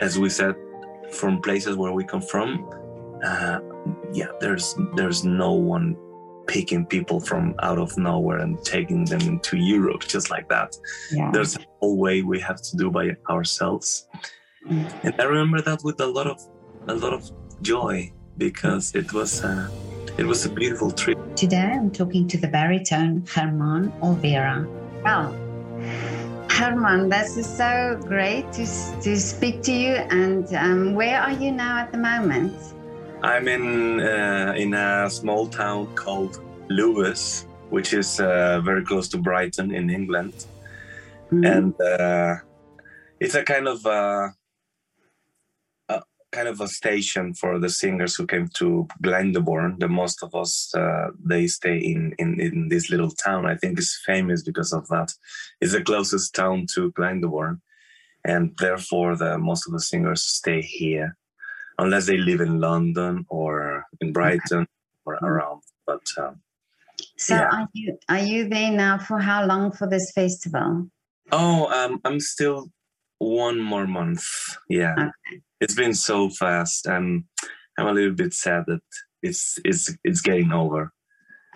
as we said, from places where we come from, uh, yeah, there's there's no one picking people from out of nowhere and taking them into Europe just like that. Yeah. There's a whole way we have to do by ourselves. Mm. And I remember that with a lot of a lot of joy because it was uh, it was a beautiful trip. Today I'm talking to the baritone German Olvera. Well, German, this is so great to, to speak to you. And um, where are you now at the moment? I'm in uh, in a small town called Lewes, which is uh, very close to Brighton in England, Mm. and uh, it's a kind of uh, a kind of a station for the singers who came to Glyndebourne. The most of us uh, they stay in, in in this little town. I think it's famous because of that. It's the closest town to Glyndebourne, and therefore the most of the singers stay here unless they live in London or in Brighton or around. But um, so yeah. are you are you there now for how long for this festival? oh, um, I'm still one more month. Yeah, Okay. it's been so fast, and I'm a little bit sad that it's it's it's getting over.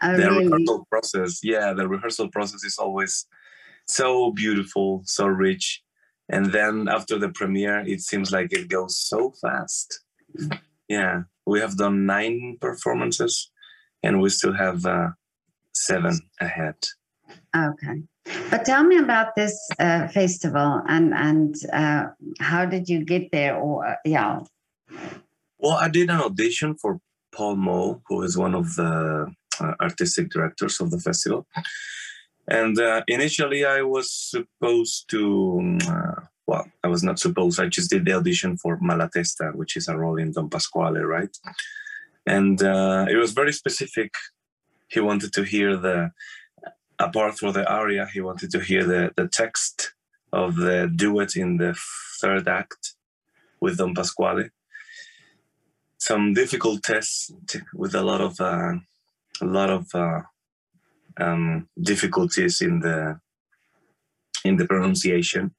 Oh, the really? rehearsal process, yeah, the rehearsal process is always so beautiful, so rich, and then after the premiere, it seems like it goes so fast. Yeah, we have done nine performances, and we still have uh, seven ahead. Okay. But tell me about this uh, festival and and uh, how did you get there? Or uh, yeah, Well, I did an audition for Paul Moe, who is one of the uh, artistic directors of the festival. And uh, initially, I was supposed to, um, uh, well, I was not supposed, I just did the audition for Malatesta, which is a role in Don Pasquale, right? And it was very specific. He wanted to hear the, apart from the aria, he wanted to hear the, the text of the duet in the third act with Don Pasquale some difficult tests with a lot of uh, a lot of uh, um, difficulties in the in the pronunciation.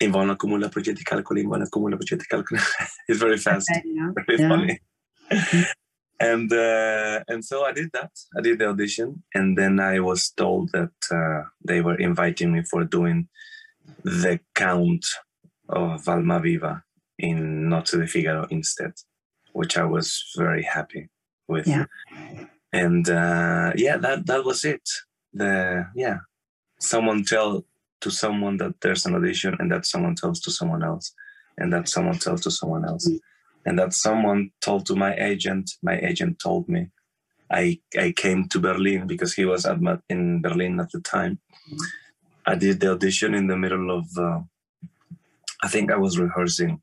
Involna cumula progetti calcoli, involna cumula progetti calcoli. it's very fast, yeah. very funny. And uh, and so I did that. I did the audition, and then I was told that uh, they were inviting me for doing the Count of Almaviva in Nozze di Figaro instead, which I was very happy with. Yeah. And uh, yeah, that that was it. The yeah, someone tell to someone that there's an audition, and that someone tells to someone else, and that someone tells to someone else, Mm. And that someone told to my agent. My agent told me. I I came to Berlin because he was at my, in Berlin at the time. I did the audition in the middle of. Uh, I think I was rehearsing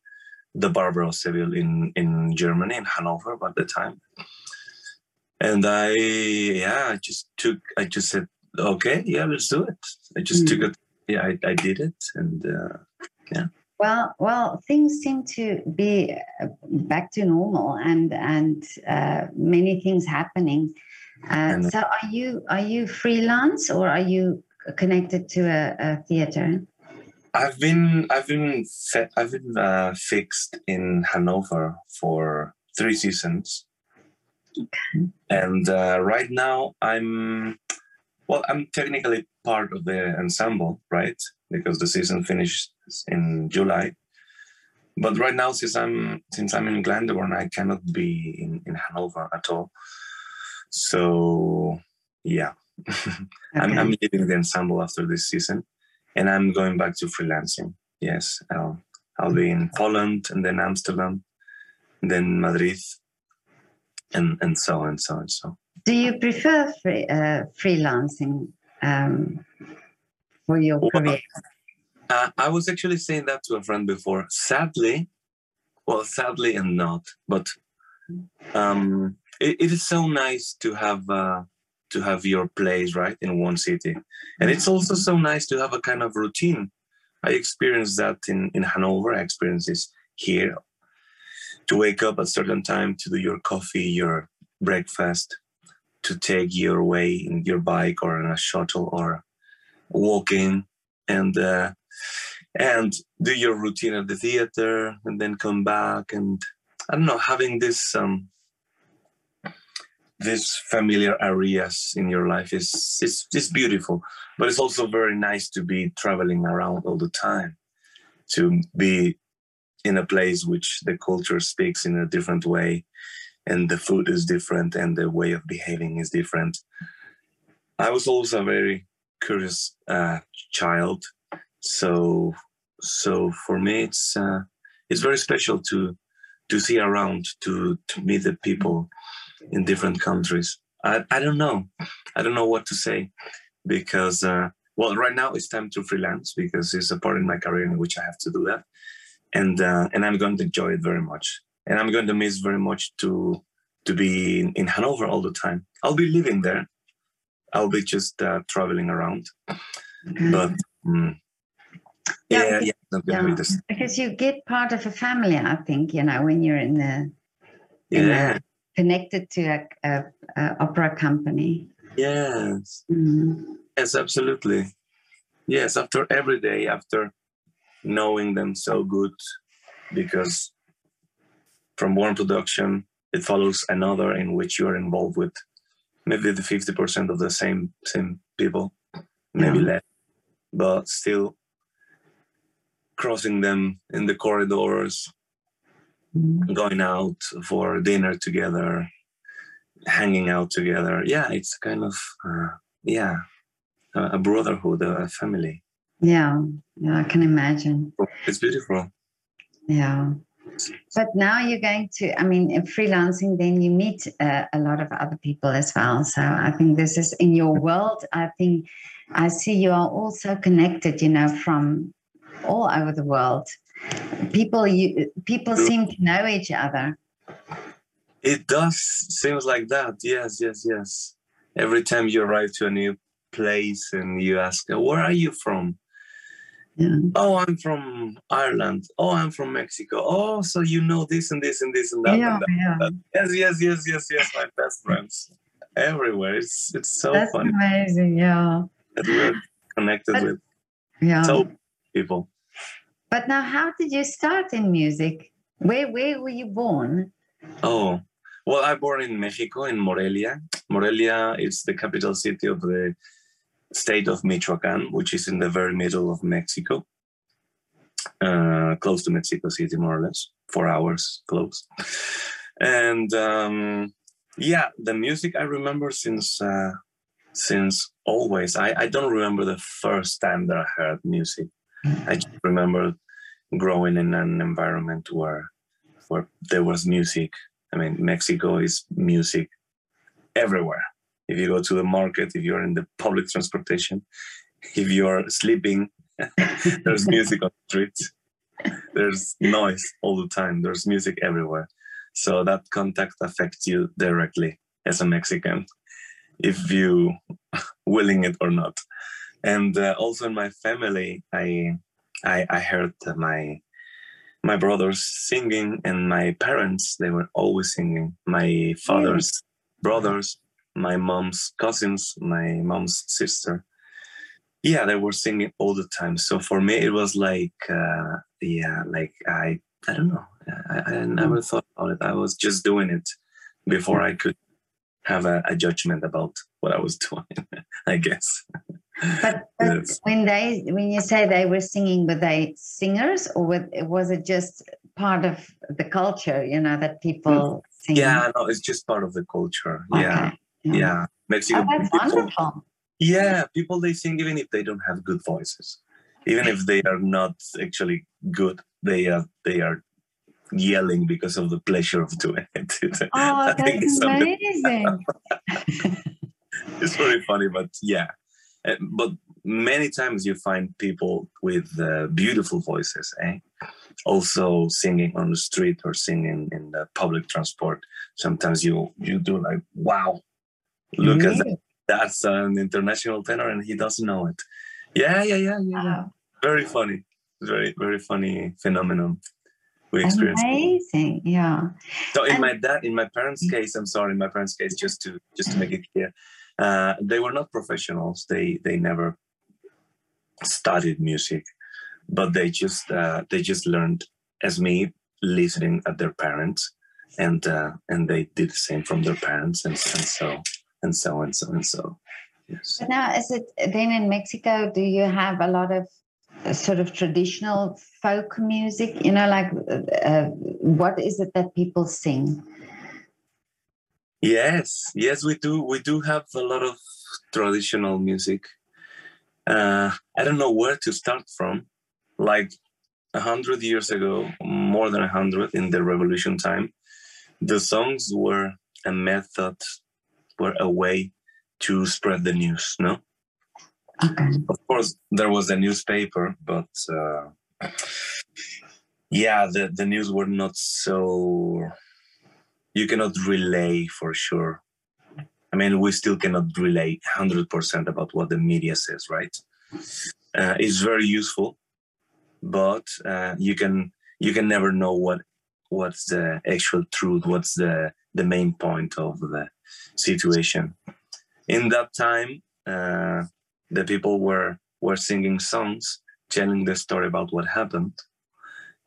the Barber of Seville in in Germany in Hanover at the time, and I yeah I just took I just said okay yeah let's do it. I just Mm. took it yeah I, I did it and uh, Well, well, things seem to be uh, back to normal, and and uh, many things happening. Uh, so, are you are you freelance or are you connected to a, a theater? I've been I've been I've been uh, fixed in Hanover for three seasons, and uh, right now I'm well I'm technically part of the ensemble, right? Because the season finishes in July. But right now, since I'm since I'm in Glyndebourne, I cannot be in, in Hanover at all. So yeah, I'm, I'm leaving the ensemble after this season, and I'm going back to freelancing. Yes, I'll I'll be in Poland and then Amsterdam, and then Madrid, and and so and so and so. Do you prefer free, uh, freelancing um, for your Well, career? Uh, I was actually saying that to a friend before. Sadly, well, sadly and not, but um, it, it is so nice to have uh, to have your place right in one city, and it's also so nice to have a kind of routine. I experienced that in in Hanover. I experienced this here. To wake up at certain time, to do your coffee, your breakfast, to take your way in your bike or in a shuttle or walking, and uh, and do your routine at the theater and then come back and I don't know, having this um these familiar areas in your life is is is beautiful, but it's also very nice to be traveling around all the time, to be in a place which the culture speaks in a different way, and the food is different and the way of behaving is different. I was also very curious uh, child, so so for me it's uh, it's very special to to see around to to meet the people in different countries. I, I don't know. I don't know what to say because, uh, well, right now it's time to freelance because it's a part in my career in which I have to do that. And, uh, and I'm going to enjoy it very much. And I'm going to miss very much to, to be in, in Hanover all the time. I'll be living there. I'll be just uh, traveling around. Mm-hmm. But um, yeah, yeah, yeah, yeah. because you get part of a family. I think you know when you're in the in yeah connected to a, a, a opera company. Yes. Mm. Yes, absolutely. Yes, after every day, after knowing them so good, because from one production it follows another in which you are involved with maybe the 50% of the same same people, maybe yeah. less, but still crossing them in the corridors, Mm-hmm. going out for dinner together, hanging out together. Yeah, it's kind of uh, yeah, a, brotherhood, a family. Yeah, yeah, I can imagine. It's beautiful. Yeah. But now you're going to, I mean, in freelancing, then you meet uh, a lot of other people as well. So I think this is in your world. I think I see you are also connected, you know, from all over the world people you people seem to know each other it does seems like that yes yes yes every time you arrive to a new place and you ask where are you from yeah. oh i'm from ireland oh i'm from mexico oh so you know this and this and this and that, yeah, and that, yeah. That. yes yes yes yes yes my best friends everywhere it's it's so That's funny amazing yeah that we're connected but, with yeah so people but now, how did you start in music? Where where were you born? Oh, well, I born in Mexico, in Morelia. Morelia is the capital city of the state of Michoacan, which is in the very middle of Mexico, uh, close to Mexico City, more or less, four hours close. And um, yeah, the music I remember since uh, since always. I, I don't remember the first time that I heard music. I just remember growing in an environment where where there was music. I mean, Mexico is music everywhere. If you go to the market, if you're in the public transportation, if you're sleeping, there's music on the streets. There's noise all the time. There's music everywhere. So that contact affects you directly as a Mexican, if you willing it or not. And uh, also in my family, I I, I heard my my brothers singing and my parents they were always singing my father's brothers my mom's cousins my mom's sister yeah they were singing all the time so for me it was like uh, yeah like i i don't know I, I never thought about it i was just doing it before i could have a, a judgment about what i was doing i guess but, but yes. when they when you say they were singing, were they singers or was it just part of the culture? You know that people mm. sing. Yeah, no, it's just part of the culture. Okay. Yeah, yeah. yeah. Mexico. Oh, that's people, wonderful. Yeah, people they sing even if they don't have good voices, even if they are not actually good. They are they are yelling because of the pleasure of doing it. Oh, that's amazing. it's very funny, but yeah, uh, but many times you find people with uh, beautiful voices, eh? Also singing on the street or singing in the public transport. Sometimes you you do like, wow, look at that. That's an international tenor, and he doesn't know it. Yeah, yeah, yeah, yeah. Wow. Very funny. Very, very funny phenomenon we experienced. Amazing, yeah. So in and- my dad, in my parents' case, I'm sorry, in my parents' case, just to just to make it clear, uh, they were not professionals. They they never studied music, but they just uh, they just learned as me listening at their parents and uh, and they did the same from their parents and, and so and so and so and so yes But now, is it then in Mexico? Do you have a lot of uh, sort of traditional folk music? You know, like uh, uh, what is it that people sing? yes yes we do we do have a lot of traditional music uh, i don't know where to start from like a hundred years ago more than a hundred in the revolution time the songs were a method were a way to spread the news no? Okay. of course there was a newspaper but uh, yeah the, the news were not so you cannot relay for sure. I mean we still cannot relay 100% about what the media says right? Uh, it's very useful but uh, you can you can never know what what's the actual truth what's the the main point of the situation. In that time uh, the people were were singing songs telling the story about what happened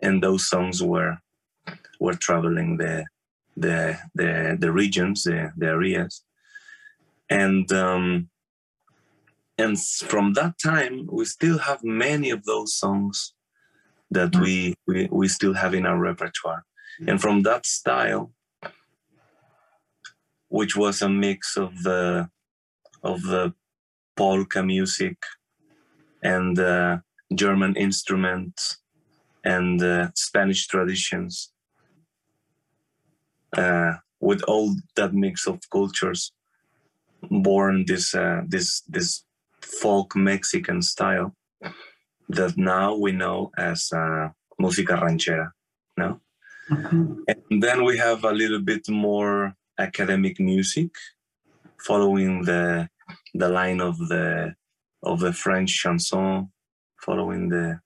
and those songs were were traveling the the the, the regions the, the areas. And um and from that time we still have many of those songs that we we, we still have in our repertoire. And from that style which was a mix of the of the polka music and uh, German instruments and uh, Spanish traditions. Uh, with all that mix of cultures, born this uh, this this folk Mexican style that now we know as uh, música ranchera. No, Okay. and then we have a little bit more academic music, following the the line of the of the French chanson, following the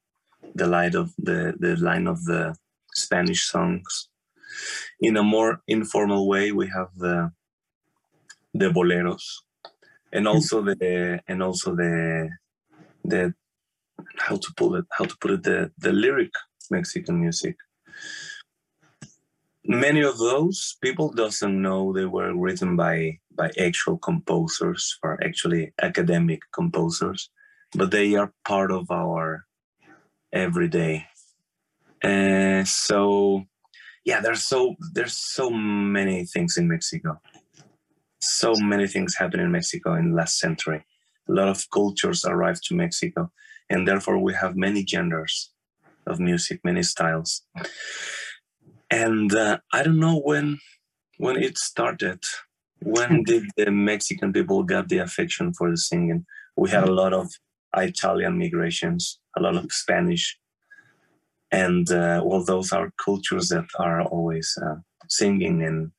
the line of the the line of the Spanish songs. In a more informal way, we have the the boleros, and also the and also the the how to put it how to put it the the lyric Mexican music. Many of those people doesn't know they were written by by actual composers or actually academic composers, but they are part of our everyday. And so, yeah, there's so there's so many things in Mexico. So many things happened in Mexico in the last century. A lot of cultures arrived to Mexico, and therefore we have many genders of music, many styles. And uh, I don't know when when it started. When did the Mexican people got the affection for the singing? We had a lot of Italian migrations, a lot of Spanish, and uh, well, those are cultures that are always uh, singing and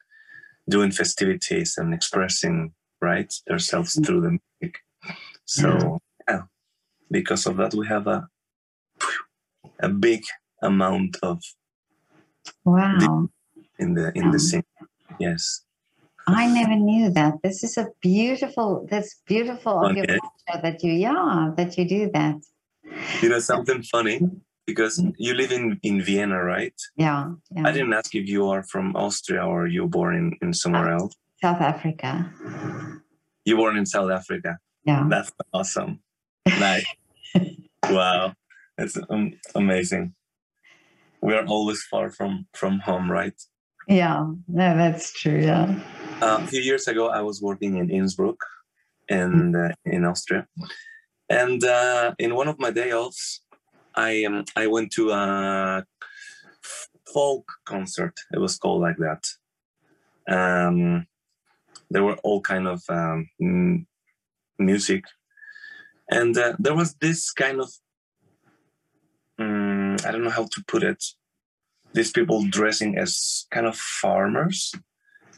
doing festivities and expressing right themselves through the music. So yeah, because of that, we have a a big amount of Wow. in the in the singing. Yes. I never knew that. This is a beautiful, that's beautiful of your culture that you, yeah, that you do that. You know something funny because you live in in Vienna, right? Yeah. yeah. I didn't ask if you are from Austria or you born in in somewhere else. South Africa. You born in South Africa. Yeah. That's awesome. Nice. wow. It's um, amazing. We are always far from from home, right? Yeah. No, that's true. Yeah. Uh, a few years ago, I was working in Innsbruck, and uh, in Austria, and uh, in one of my day offs, I um, I went to a folk concert. It was called like that. Um, there were all kind of um, music, and uh, there was this kind of um, I don't know how to put it. These people dressing as kind of farmers,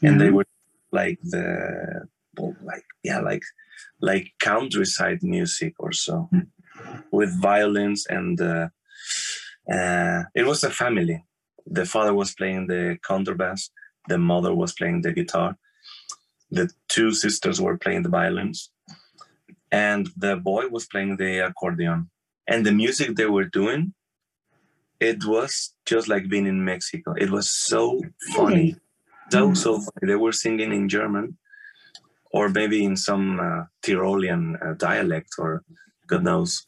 and they Mhm. were like the well, like yeah like like countryside music or so with violins and uh, uh, it was a family the father was playing the contrabass, the mother was playing the guitar the two sisters were playing the violins and the boy was playing the accordion and the music they were doing, it was just like being in Mexico. It was so funny, so Mm. so funny. They were singing in German, or maybe in some uh, Tyrolean uh, dialect, or God knows.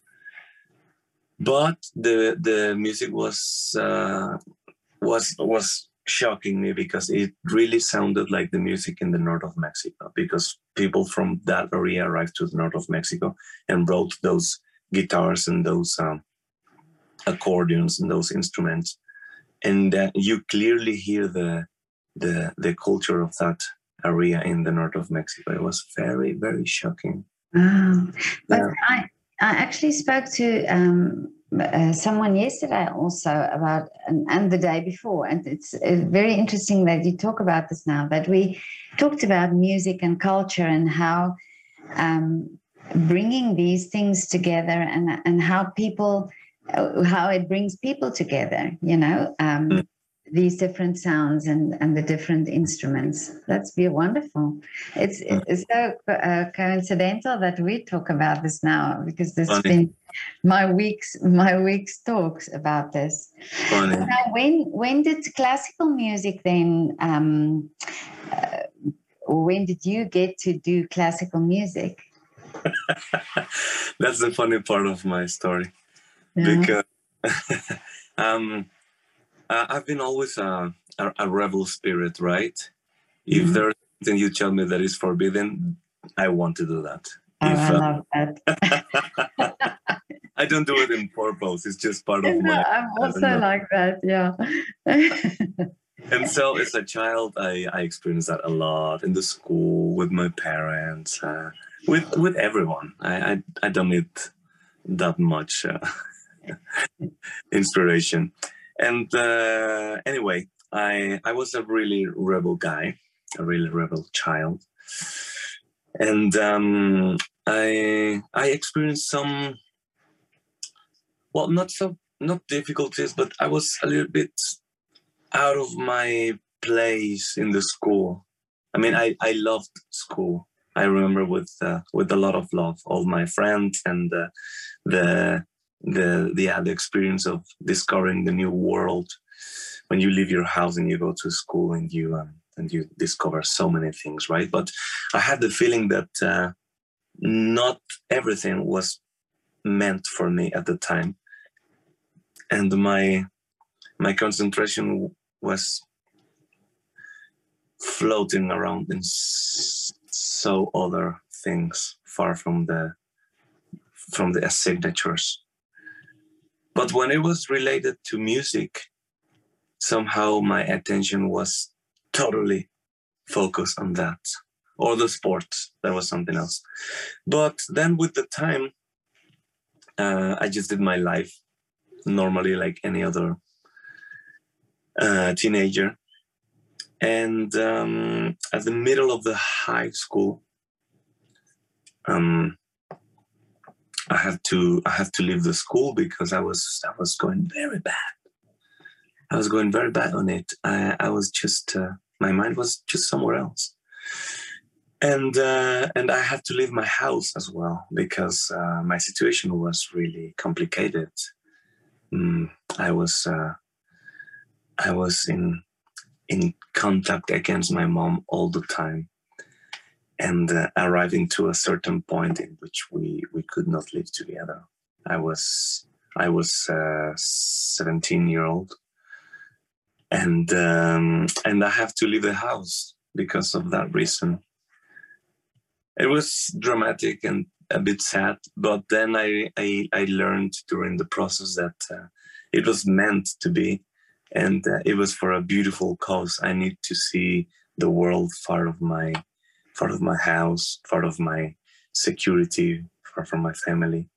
But the the music was uh, was was shocking me because it really sounded like the music in the north of Mexico. Because people from that area arrived to the north of Mexico and wrote those guitars and those um, accordions and those instruments, and uh, you clearly hear the the the culture of that area in the north of Mexico. It was very very shocking. Wow. But Yeah. I, I actually spoke to um, uh, someone yesterday also about, and, and the day before, and it's uh, very interesting that you talk about this now, that we talked about music and culture and how um, bringing these things together and, and how people, uh, how it brings people together, you know, um, Mm. these different sounds and, and the different instruments. That's be wonderful. It's, Mm. it's so uh, coincidental that we talk about this now because this has been my week's my week's talks about this. Funny. Now, when when did classical music then? Um, uh, when did you get to do classical music? That's the funny part of my story. Yeah. because um, I- I've been always a, a, a rebel spirit, right? If Mhm. there's something you tell me that is forbidden, I want to do that. Oh, If, I uh, love that. I don't do it in purpose; it's just part of No, my. I'm also like that. Yeah. And so, as a child, I, I experienced that a lot in the school with my parents, uh, with with everyone. I, I I don't need that much uh, inspiration. And uh, anyway, I I was a really rebel guy, a really rebel child, and um, I I experienced some, well, not so not difficulties, but I was a little bit out of my place in the school. I mean, I I loved school. I remember with uh, with a lot of love, all my friends and uh, the the the yeah, the experience of discovering the new world. When you leave your house and you go to school and you um, and you discover so many things right? But i had the feeling that uh, not everything was meant for me at the time. And my my concentration was floating around in so other things far from the from the signatures. But when it was related to music somehow my attention was totally focused on that or the sports that was something else. But then with the time uh, i just did my life normally like any other uh, teenager and um, at the middle of the high school um, I had to I had to leave the school because I was I was going very bad. I was going very bad on it. I, I was just uh, my mind was just somewhere else, and uh, and I had to leave my house as well because uh, my situation was really complicated. Mm, I was uh, I was in in contact against my mom all the time and uh, arriving to a certain point in which we we could not live together. I was i was uh, 17 year old and um, and i have to leave the house because of that reason. It was dramatic and a bit sad but then i i, I learned during the process that uh, it was meant to be and uh, it was for a beautiful cause i need to see the world far of my far of my house, far of my security, far from my family.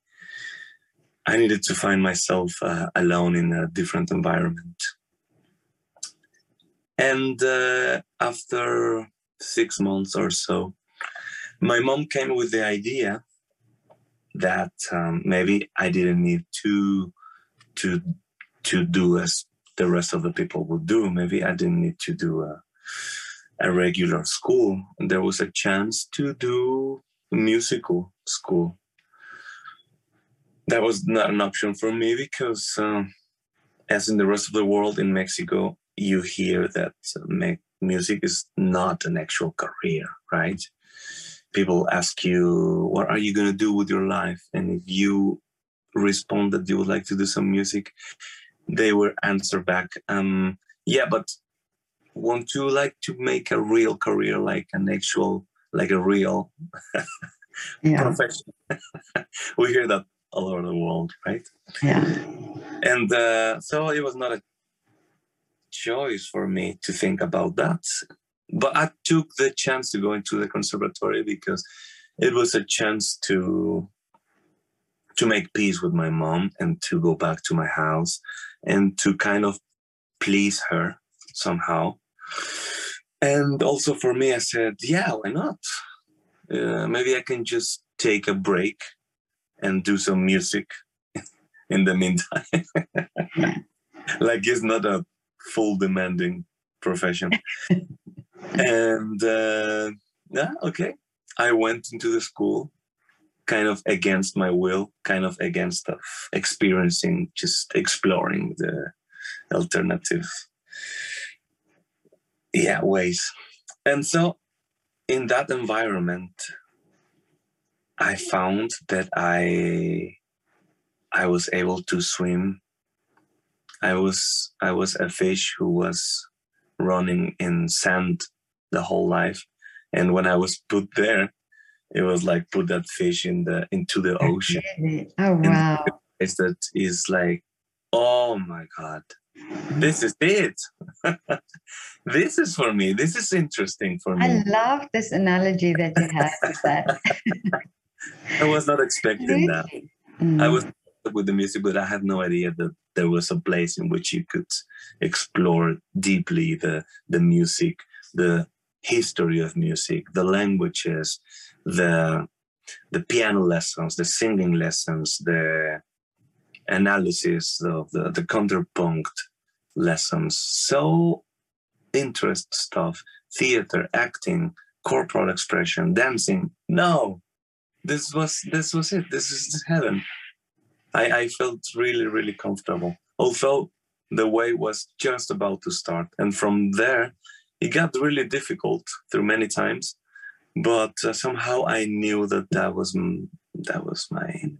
I needed to find myself uh, alone in a different environment. And uh, after six months or so, my mom came with the idea that um, maybe I didn't need to to to do as the rest of the people would do. Maybe I didn't need to do a a regular school. And there was a chance to do musical school. that was not an option for me because, uh, as in the rest of the world, in Mexico, you hear that music is not an actual career, right? People ask you, "What are you going to do with your life?" And if you respond that you would like to do some music, they will answer back, um, "Yeah, but want you like to make a real career, like an actual, like a real profession?" we hear that all over the world, right? Yeah. And uh, so it was not a choice for me to think about that. But I took the chance to go into the conservatory because it was a chance to to make peace with my mom and to go back to my house and to kind of please her somehow. And also for me, I said, yeah, why not? Uh, maybe I can just take a break and do some music in the meantime. like it's not a full demanding profession. and uh, yeah, okay. I went into the school kind of against my will, kind of against experiencing, just exploring the alternative yeah ways. And so in that environment, I found that I I was able to swim. I was I was a fish who was running in sand the whole life, and when I was put there, it was like put that fish in the into the ocean. Oh wow! It's that is like, oh my god, this is it. this is for me. This is interesting for me. I love this analogy that you have that. I was not expecting that. Mm. I was with the music, but I had no idea that there was a place in which you could explore deeply the the music, the history of music, the languages, the the piano lessons, the singing lessons, the analysis of the, the counterpunct lessons. So interest stuff, theater, acting, corporal expression, dancing. No, this was this was it. This is heaven. I, I felt really, really comfortable. Although the way was just about to start. And from there, it got really difficult through many times. But uh, somehow I knew that that was that was my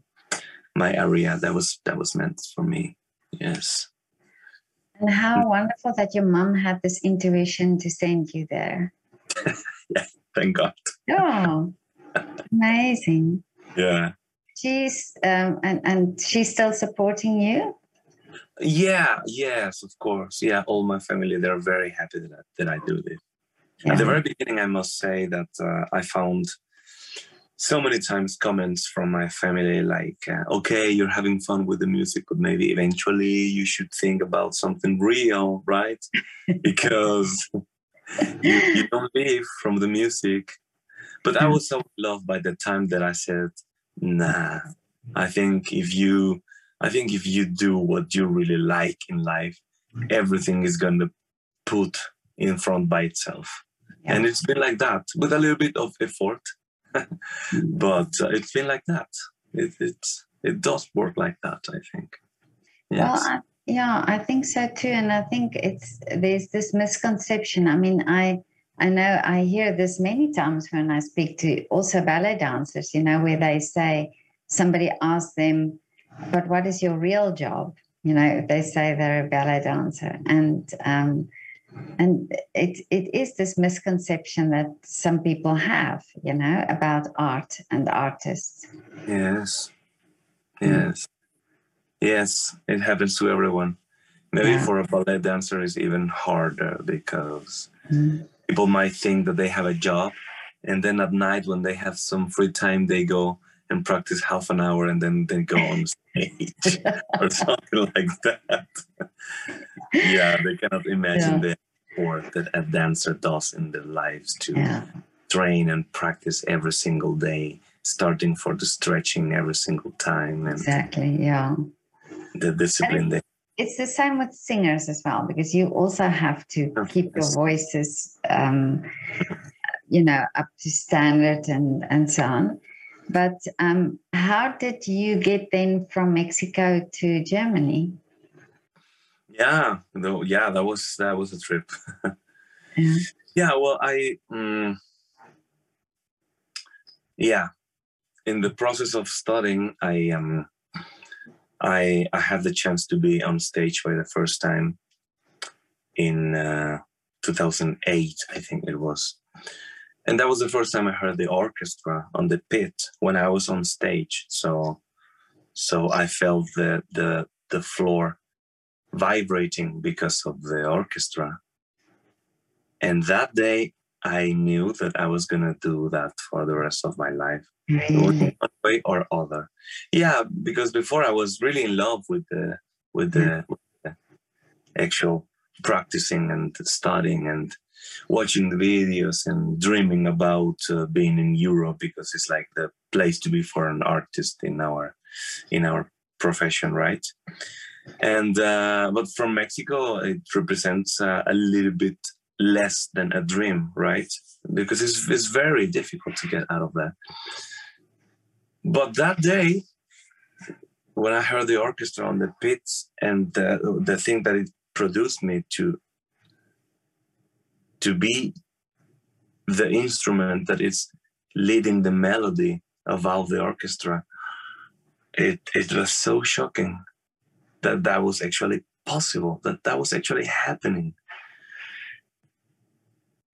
my area. That was that was meant for me. Yes. And how wonderful that your mom had this intuition to send you there. yeah, thank God. Oh, Amazing. Yeah. She's um, and and she's still supporting you. Yeah. Yes. Of course. Yeah. All my family they're very happy that I, that I do this. Yeah. At the very beginning, I must say that uh, I found so many times comments from my family like, uh, "Okay, you're having fun with the music, but maybe eventually you should think about something real, right? because you, you don't live from the music." But I was so loved by the time that I said, nah, I think if you I think if you do what you really like in life, everything is gonna put in front by itself. Yeah. And it's been like that with a little bit of effort, but uh, it's been like that. It, it, it does work like that, I think. Yes. Well, I, yeah, I think so too. And I think it's there's this misconception. I mean, I I know I hear this many times when I speak to also ballet dancers, you know, where they say, somebody asks them, but what is your real job? You know, they say they're a ballet dancer. And, um, and it, it is this misconception that some people have, you know, about art and artists. Yes. Yes. Yes, it happens to everyone. Maybe yeah. for a ballet dancer, is even harder because mm people might think that they have a job and then at night when they have some free time they go and practice half an hour and then they go on stage or something like that yeah they cannot imagine yeah. the work that a dancer does in their lives to yeah. train and practice every single day starting for the stretching every single time and exactly yeah the discipline they it's the same with singers as well because you also have to keep your voices um, you know up to standard and and so on But um, how did you get then from Mexico to Germany? Yeah, no, yeah, that was that was a trip. yeah. yeah, well, I um, yeah, in the process of studying, I um, I I had the chance to be on stage for the first time in uh, 2008, I think it was, and that was the first time I heard the orchestra on the pit when I was on stage. So, so I felt the the the floor vibrating because of the orchestra. And that day, I knew that I was gonna do that for the rest of my life, Really? one way or other. Yeah, because before I was really in love with the with the, with the actual practicing and studying and watching the videos and dreaming about uh, being in Europe because it's like the place to be for an artist in our in our profession, right? And uh, but from Mexico, it represents uh, a little bit less than a dream, right? Because it's it's very difficult to get out of that. But that day, when I heard the orchestra on the pits and the, the thing that it produced me to to be the instrument that is leading the melody of all the orchestra, it it was so shocking that that was actually possible, that that was actually happening.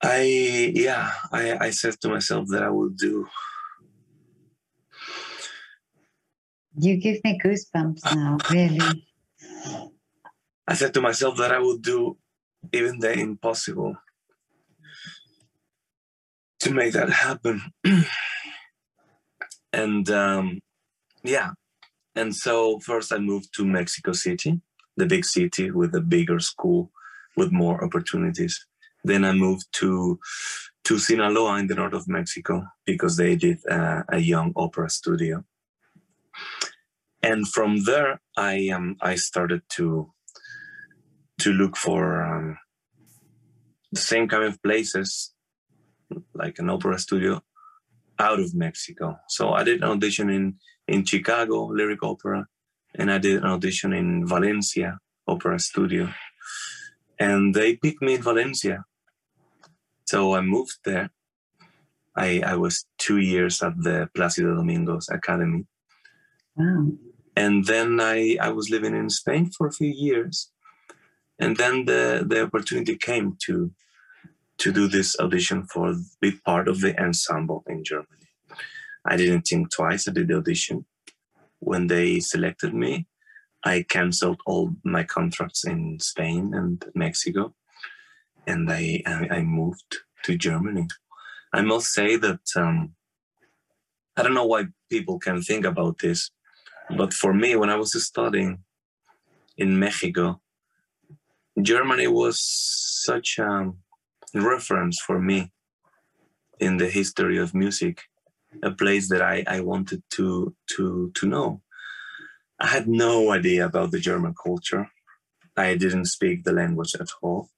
I yeah, I, I said to myself that I will do You give me goosebumps now, really. I said to myself that I would do even the impossible to make that happen. and um, yeah, and so first I moved to Mexico City, the big city with a bigger school with more opportunities. Then I moved to to Sinaloa in the north of Mexico because they did uh, a young opera studio. And from there, I um, I started to to look for um, the same kind of places, like an opera studio, out of Mexico. So I did an audition in in Chicago Lyric Opera, and I did an audition in Valencia Opera Studio, and they picked me in Valencia. So I moved there. I I was two years at the Placido Domingos Academy, Wow. and then I I was living in Spain for a few years, and then the the opportunity came to to do this audition for be part of the ensemble in Germany. I didn't think twice. I did the audition. When they selected me, I canceled all my contracts in Spain and Mexico, and I I, I moved to Germany. I must say that um, I don't know why people can think about this, but for me, when I was studying in Mexico, Germany was such a reference for me in the history of music, a place that I, I wanted to to to know. I had no idea about the German culture. I didn't speak the language at all.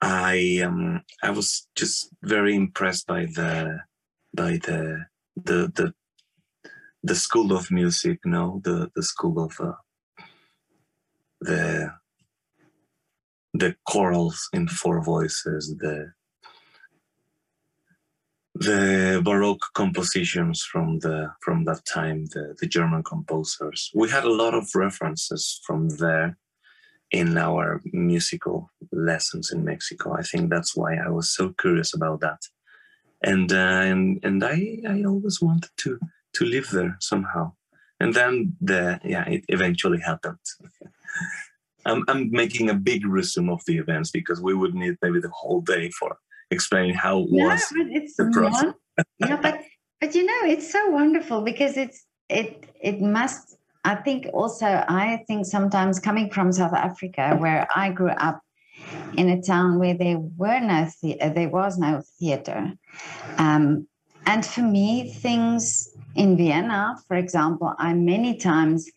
I um I was just very impressed by the by the the the the school of music, no, the the school of uh, the the chorals in four voices, the the baroque compositions from the from that time, the, the German composers. We had a lot of references from there in our musical lessons in Mexico. I think that's why I was so curious about that, and uh, and and I I always wanted to to live there somehow. And then the yeah, it eventually happened. I'm, I'm making a big resume of the events because we would need maybe the whole day for explaining how it No, was but it's the process. but but you know, it's so wonderful because it's it it must. I think also I think sometimes coming from South Africa, where I grew up in a town where there were no the- uh, there was no theater, um, and for me things in Vienna, for example, I many times.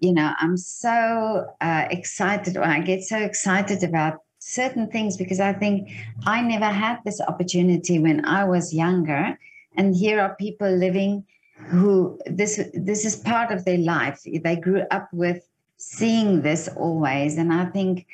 You know, I'm so uh, excited, or I get so excited about certain things because I think I never had this opportunity when I was younger. And here are people living who this this is part of their life. They grew up with seeing this always. And i think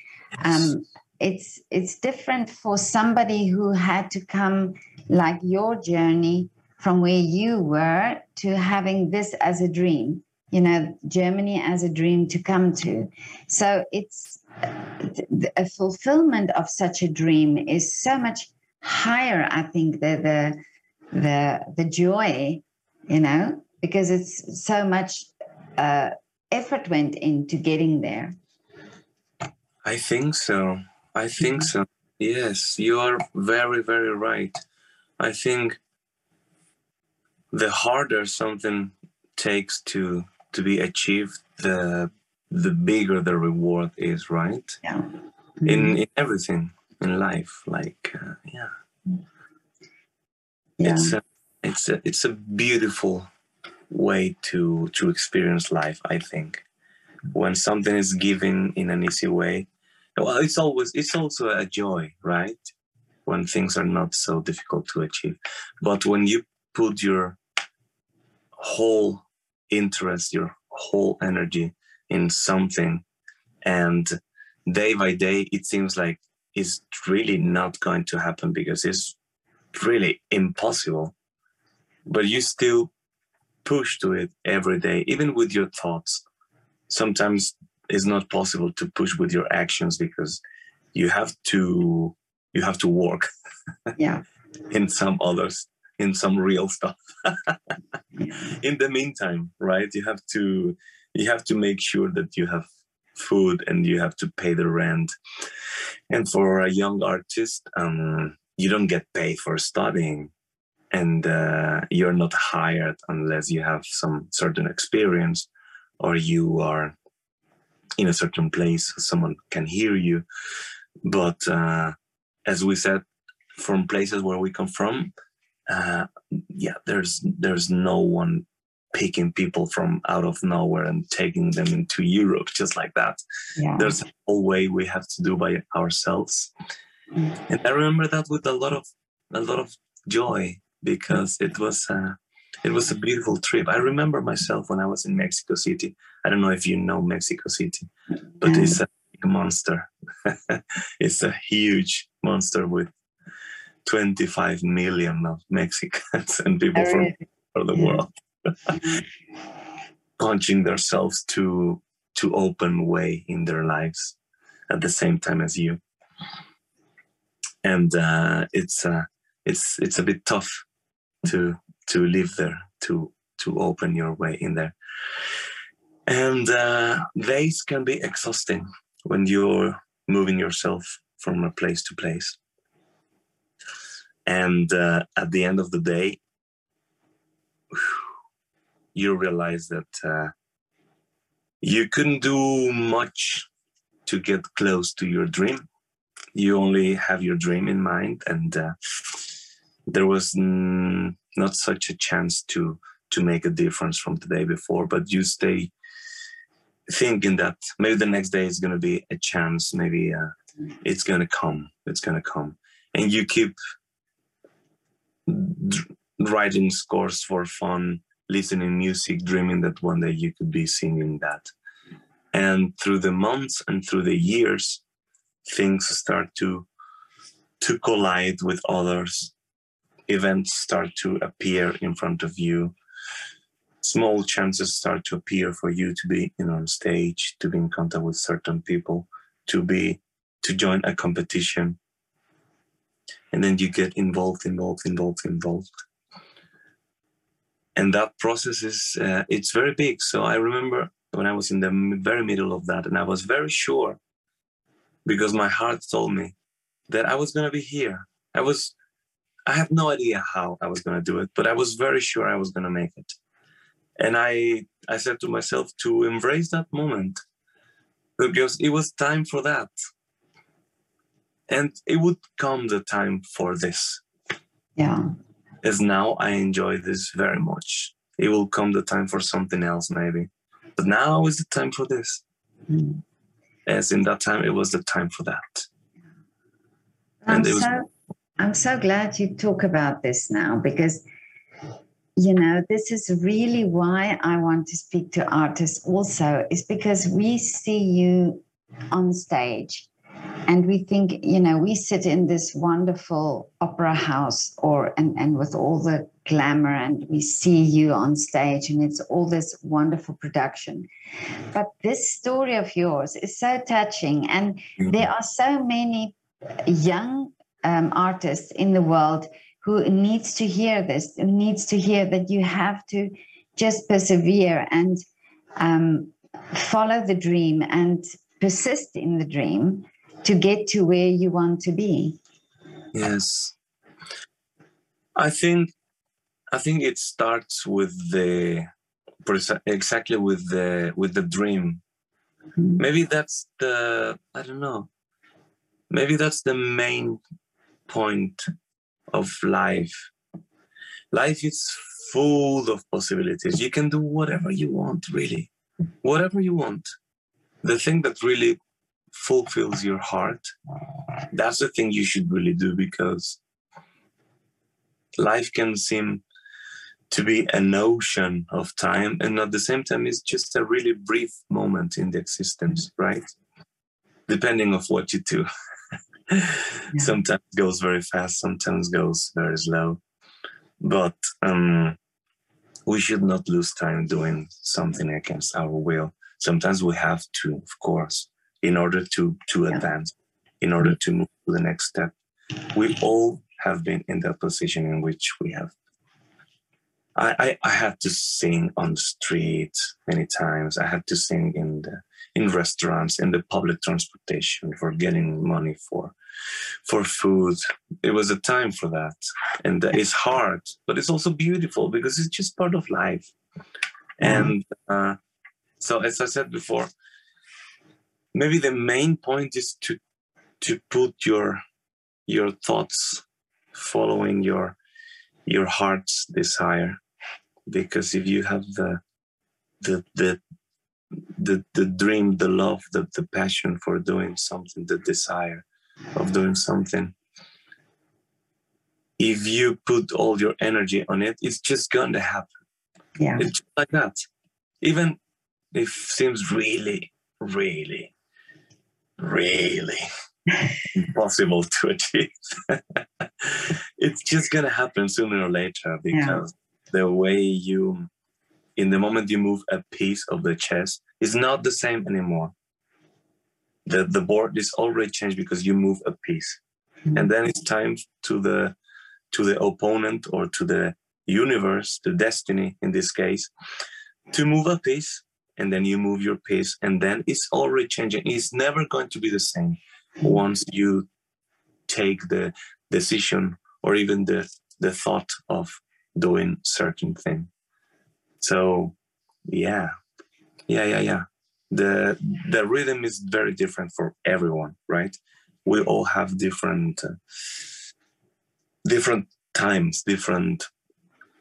um, it's it's different for somebody who had to come like your journey from where you were to having this as a dream you know germany as a dream to come to. So it's a fulfillment of such a dream is so much higher i think the the the the joy you know because it's so much uh, effort went into getting there. I think so. I think so. Yes you are very very right. I think the harder something takes to to be achieved the the bigger the reward is right? Yeah. Mm-hmm. in in everything in life like uh, yeah. Yeah. it's a, it's a it's a beautiful way to to experience life i think. When something is given in an easy way well it's always it's also a joy right? When things are not so difficult to achieve. But when you put your whole interest your whole energy in something. And day by day it seems like it's really not going to happen because it's really impossible. But you still push to it every day even with your thoughts. Sometimes it's not possible to push with your actions because you have to you have to work yeah. in some others in some real stuff. In the meantime right you have to you have to make sure that you have food and you have to pay the rent. And for a young artist um, you don't get paid for studying and uh, you're not hired unless you have some certain experience or you are in a certain place someone can hear you. But uh, as we said from places where we come from uh, yeah there's there's no one picking people from out of nowhere and taking them into Europe just like that. Yeah. There's a whole way we have to do by ourselves. Mm. And I remember that with a lot of a lot of joy because it was uh, it was a beautiful trip. I remember myself when I was in Mexico City. I don't know if you know Mexico City, but it's a monster. it's a huge monster with 25 million of Mexicans and people from all the yeah. world. punching themselves to to open way in their lives at the same time as you and uh, it's uh, it's it's a bit tough to to live there to to open your way in there and uh, days can be exhausting when you're moving yourself from a place to place and uh, at the end of the day you realize that uh, you couldn't do much to get close to your dream. You only have your dream in mind, and uh, there was n- not such a chance to to make a difference from the day before. But you stay thinking that maybe the next day is going to be a chance. Maybe uh, it's going to come. It's going to come, and you keep writing scores for fun listening music, dreaming that one day you could be singing that. And through the months and through the years, things start to to collide with others. Events start to appear in front of you. Small chances start to appear for you to be in on stage, to be in contact with certain people, to be to join a competition. And then you get involved, involved, involved, involved. And that process is uh, it's very big. So i remember when i was in the very middle of that and i was very sure because my heart told me that i was going to be here. I was i have no idea how i was going to do it but i was very sure i was going to make it. And i i said to myself to embrace that moment because it was time for that and it would come the time for this yeah as now I enjoy this very much. It will come the time for something else, maybe. But now is the time for this. Mm. As in that time, it was the time for that. I'm, was- so, I'm so glad you talk about this now because you know, this is really why I want to speak to artists also, is because we see you on stage and we think you know we sit in this wonderful opera house or and, and with all the glamour and we see you on stage and it's all this wonderful production but this story of yours is so touching and mm-hmm. there are so many young um, artists in the world who needs to hear this needs to hear that you have to just persevere and um, follow the dream and persist in the dream to get to where you want to be. Yes. I think i think it starts with the exactly with the with the dream. Mm-hmm. maybe that's the i don't know. Maybe that's the main point of life. Life is full of possibilities. You can do whatever you want really. Whatever you want. The thing that really fulfills your heart, that's the thing you should really do because life can seem to be an ocean of time and at the same time it's just a really brief moment in the existence right? Depending of what you do. Yeah. sometimes goes very fast sometimes goes very slow. But um, we should not lose time doing something against our will. Sometimes we have to of course in order to to advance in order to move to the next step we all have been in that position in which we have I, I, I had to sing on the street many times. I had to sing in the in restaurants, in the public transportation for getting money for for food. It was a time for that, and it's hard, but it's also beautiful because it's just part of life. And uh, so, as I said before, maybe the main point is to to put your your thoughts following your your heart's desire. Because if you have the the the the, the dream the love the, the passion for doing something the desire of doing something if you put all your energy on it it's just going to happen. Yeah. It's like that. Even if it seems really really really impossible to achieve. it's just gonna happen sooner or later because yeah. the way you, in the moment you move a piece of the chess, is not the same anymore. The the board is already changed because you move a piece, mm-hmm. and then it's time to the to the opponent or to the universe, the destiny in this case, to move a piece and then you move your pace and then it's already changing. It's never going to be the same once you take the decision or even the the thought of doing certain thing. So yeah. Yeah yeah yeah. The the rhythm is very different for everyone right? We all have different uh, different times different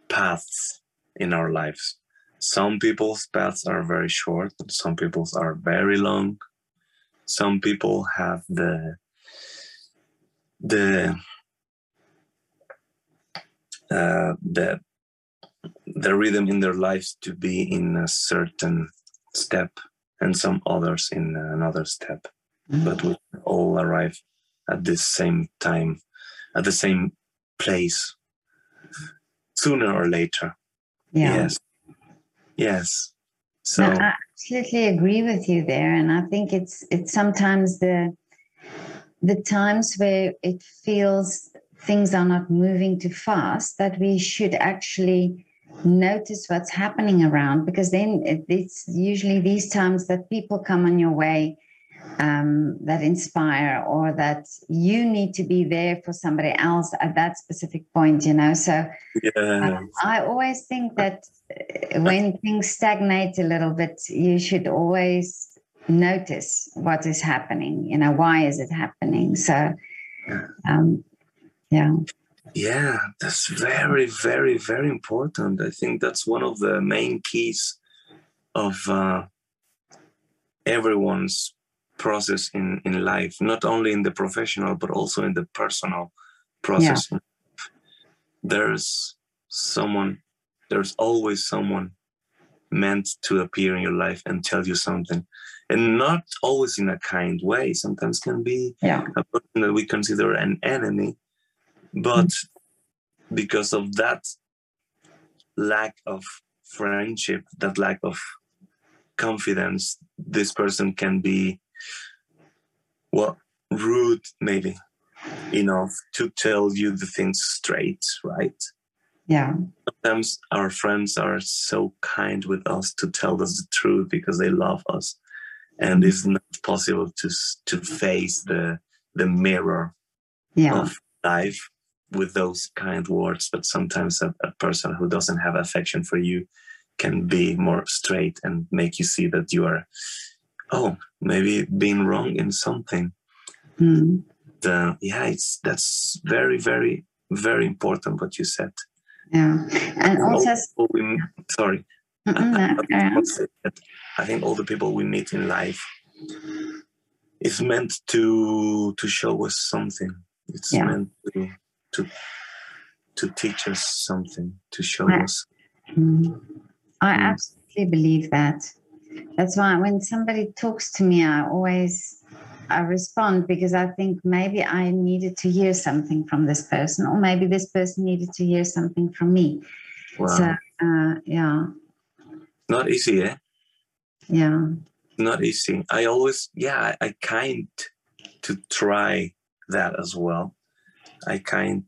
paths in our lives some people's paths are very short some people's are very long some people have the the uh, the the rhythm in their lives to be in a certain step and some others in another step mm-hmm. but we all arrive at the same time at the same place sooner or later yeah. yes Yes. So no, I absolutely agree with you there, and I think it's it's sometimes the the times where it feels things are not moving too fast that we should actually notice what's happening around because then it, it's usually these times that people come on your way um, that inspire or that you need to be there for somebody else at that specific point you know? So yeah. um, i always think that uh, when things stagnate a little bit you should always notice what is happening you know why is it happening? So um, yeah. Yeah that's very very very important. I think that's one of the main keys of uh, everyone's process in in life not only in the professional but also in the personal process yeah. there's someone there's always someone meant to appear in your life and tell you something and not always in a kind way sometimes can be yeah. a person that we consider an enemy but mm-hmm. because of that lack of friendship that lack of confidence this person can be well rude maybe enough to tell you the things straight right? Yeah. Sometimes our friends are so kind with us to tell us the truth because they love us. And it's not possible to to face the the mirror yeah. of life with those kind words but sometimes a, a, person who doesn't have affection for you can be more straight and make you see that you are oh maybe being wrong in something mm. the, yeah it's that's very very very important what you said yeah and also we, sorry I think all the people we meet in life is meant to to show us something. It's yeah. meant to to to teach us something, to show I, us. Mm, I mm. absolutely believe that. That's why when somebody talks to me, I always I respond because I think maybe I needed to hear something from this person, or maybe this person needed to hear something from me. Wow. So uh, yeah, not easy, eh? Yeah. Not easy. I always, yeah, I, I kind to try that as well. I kind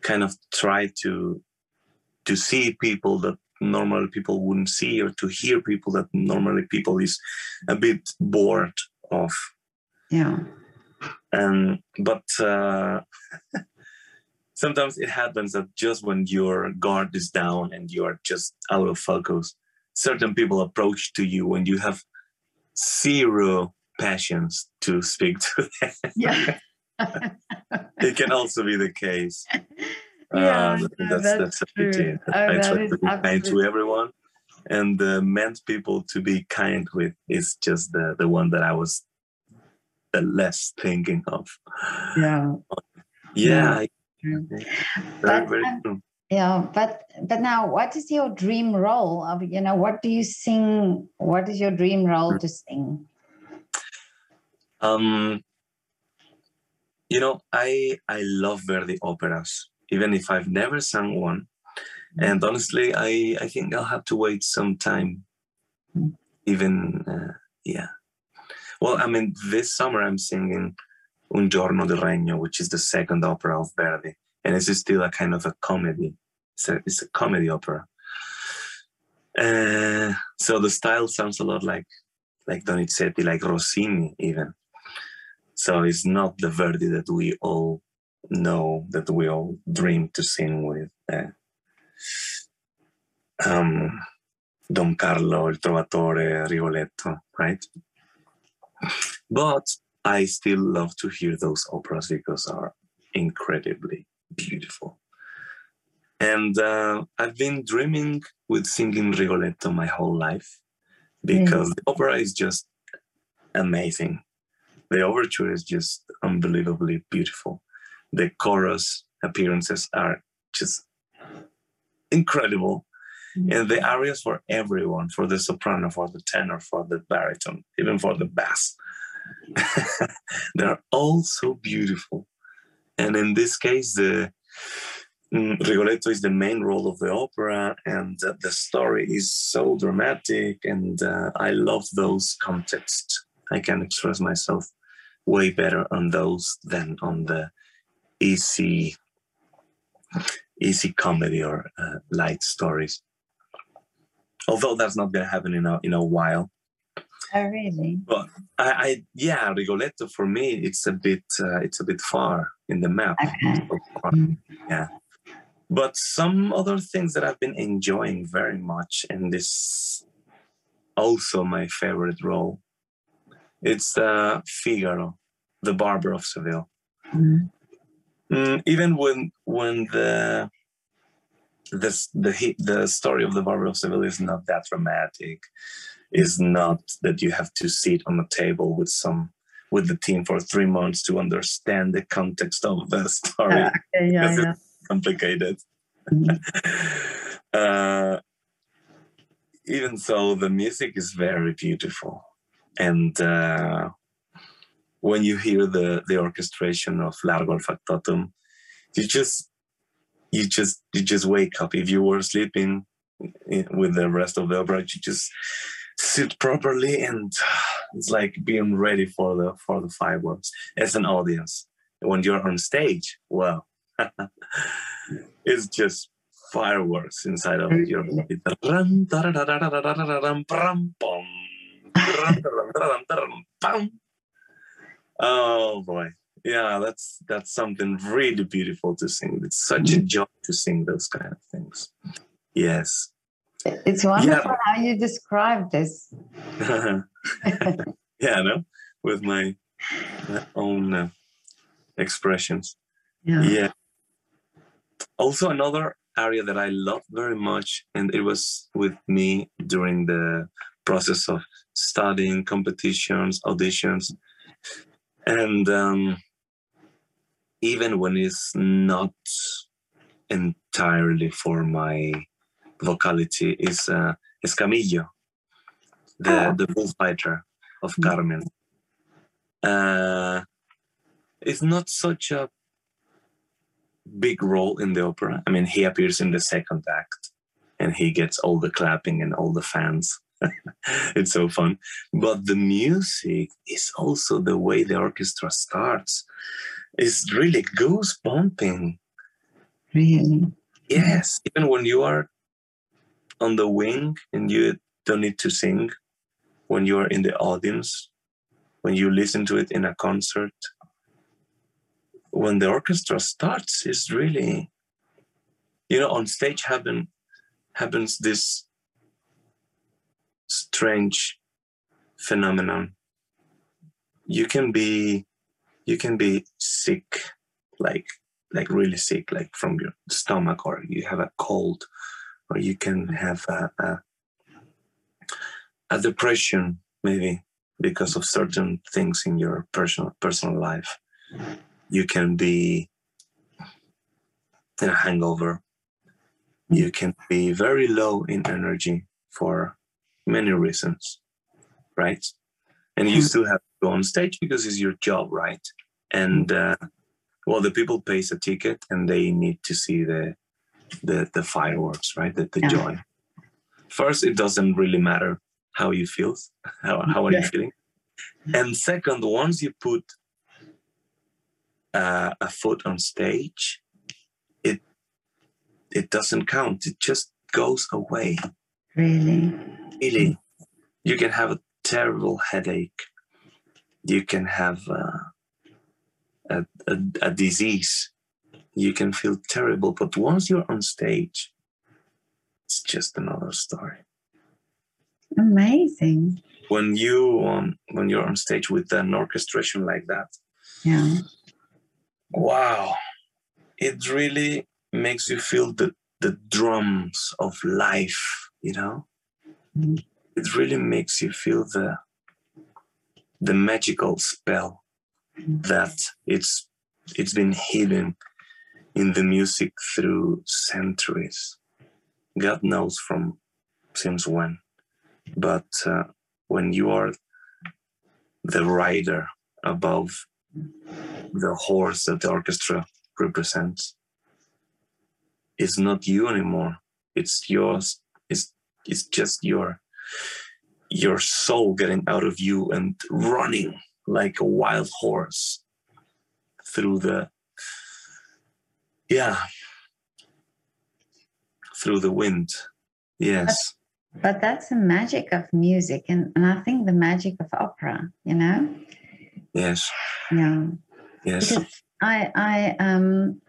kind of try to to see people that normally people wouldn't see or to hear people that normally people is a bit bored of yeah and but uh, sometimes it happens that just when your guard is down and you are just out of focus certain people approach to you when you have zero passions to speak to them. Yeah. it can also be the case. Yeah, uh, that's, that's, that's a pity. Oh, I try to be kind to everyone, and the meant people to be kind with is just the the one that I was the less thinking of. Yeah. Yeah. yeah. Very, very um, true yeah but but now what is your dream role of you know what do you sing what is your dream role to sing um you know i i love verdi operas even if i've never sung one and honestly i i think i'll have to wait some time even uh, yeah well i mean this summer i'm singing un giorno di regno which is the second opera of verdi and it's still a kind of a comedy. It's a, it's a comedy opera. Uh, so the style sounds a lot like like Donizetti, like Rossini, even. So it's not the Verdi that we all know, that we all dream to sing with. Uh, um, Don Carlo, Il Trovatore, Rigoletto, right? But I still love to hear those operas because are incredibly beautiful. And uh, I've been dreaming with singing Rigoletto my whole life because mm. the opera is just amazing. The overture is just unbelievably beautiful. The chorus appearances are just incredible. Mm. And the arias for everyone, for the soprano, for the tenor, for the baritone, even for the bass. They're all so beautiful. And in this case, the mm, Rigoletto is the main role of the opera, and uh, the story is so dramatic, and uh, I love those contexts. I can express myself way better on those than on the easy, easy comedy or uh, light stories. Although that's not going to happen in a in a while. Oh, really? But I, I, yeah, Rigoletto for me, it's a bit, uh, it's a bit far in the map. Okay. Mm. Yeah. But some other things that I've been enjoying very much, and this also my favorite role, it's uh, Figaro, the Barber of Seville. Mm. Mm, even when when the this the the story of the Barber of Seville is not that dramatic is not that you have to sit on a table with some with the team for three months to understand the context of the story. Yeah, yeah, yeah. complicated. Mm-hmm. uh, even so, the music is very beautiful, and uh, when you hear the the orchestration of Largo al Factotum, you just you just you just wake up. If you were sleeping eh, with the rest of the opera, you just sit properly, and it's like being ready for the for the fireworks as an audience. When you're on stage, well, it's just fireworks inside of your mm-hmm. body. Oh boy. Yeah, that's that's something really beautiful to sing. It's such a joy to sing those kind of things. Yes. It's wonderful yeah. how you describe this. yeah, no, with my, my own uh, expressions. Yeah. yeah. Also, another area that I love very much, and it was with me during the process of studying competitions, auditions, and um, even when it's not entirely for my vocality, is uh, Escamillo, the, oh. the bullfighter of mm. Carmen. Uh, it's not such a big role in the opera. I mean, he appears in the second act and he gets all the clapping and all the fans. it's so fun. But the music is also the way the orchestra starts. It's really goose bumping. Really? Yes. Even when you are on the wing and you don't need to sing, when you are in the audience, when you listen to it in a concert, when the orchestra starts, it's really, you know, on stage happen happens this strange phenomenon. You can be you can be sick, like like really sick, like from your stomach, or you have a cold, or you can have a, a, a depression maybe because of certain things in your personal personal life. You can be in a hangover. You can be very low in energy for many reasons, right? And you hmm. still have to go on stage because it's your job, right? And uh, well, the people pays a ticket and they need to see the the, the fireworks, right? The, the yeah. joy. First, it doesn't really matter how you feel, how, how are yeah. you feeling? And second, once you put uh, a foot on stage, it it doesn't count. It just goes away. Really? Really. You can have a terrible headache. You can have uh, a, a, a disease. You can feel terrible. But once you're on stage, it's just another story. Amazing. When you um, when you're on stage with an orchestration like that, yeah, wow, it really makes you feel the the drums of life you know? It really makes you feel the the magical spell that it's it's been hidden in the music through centuries. God knows from since when but uh, when you are the rider above the horse that the orchestra represents it's not you anymore it's yours it's just your your soul getting out of you and running like a wild horse through the yeah through the wind. Yes. But, but that's the magic of music and, and i think the magic of opera you know? Yes. Yeah. Yes. Because i i um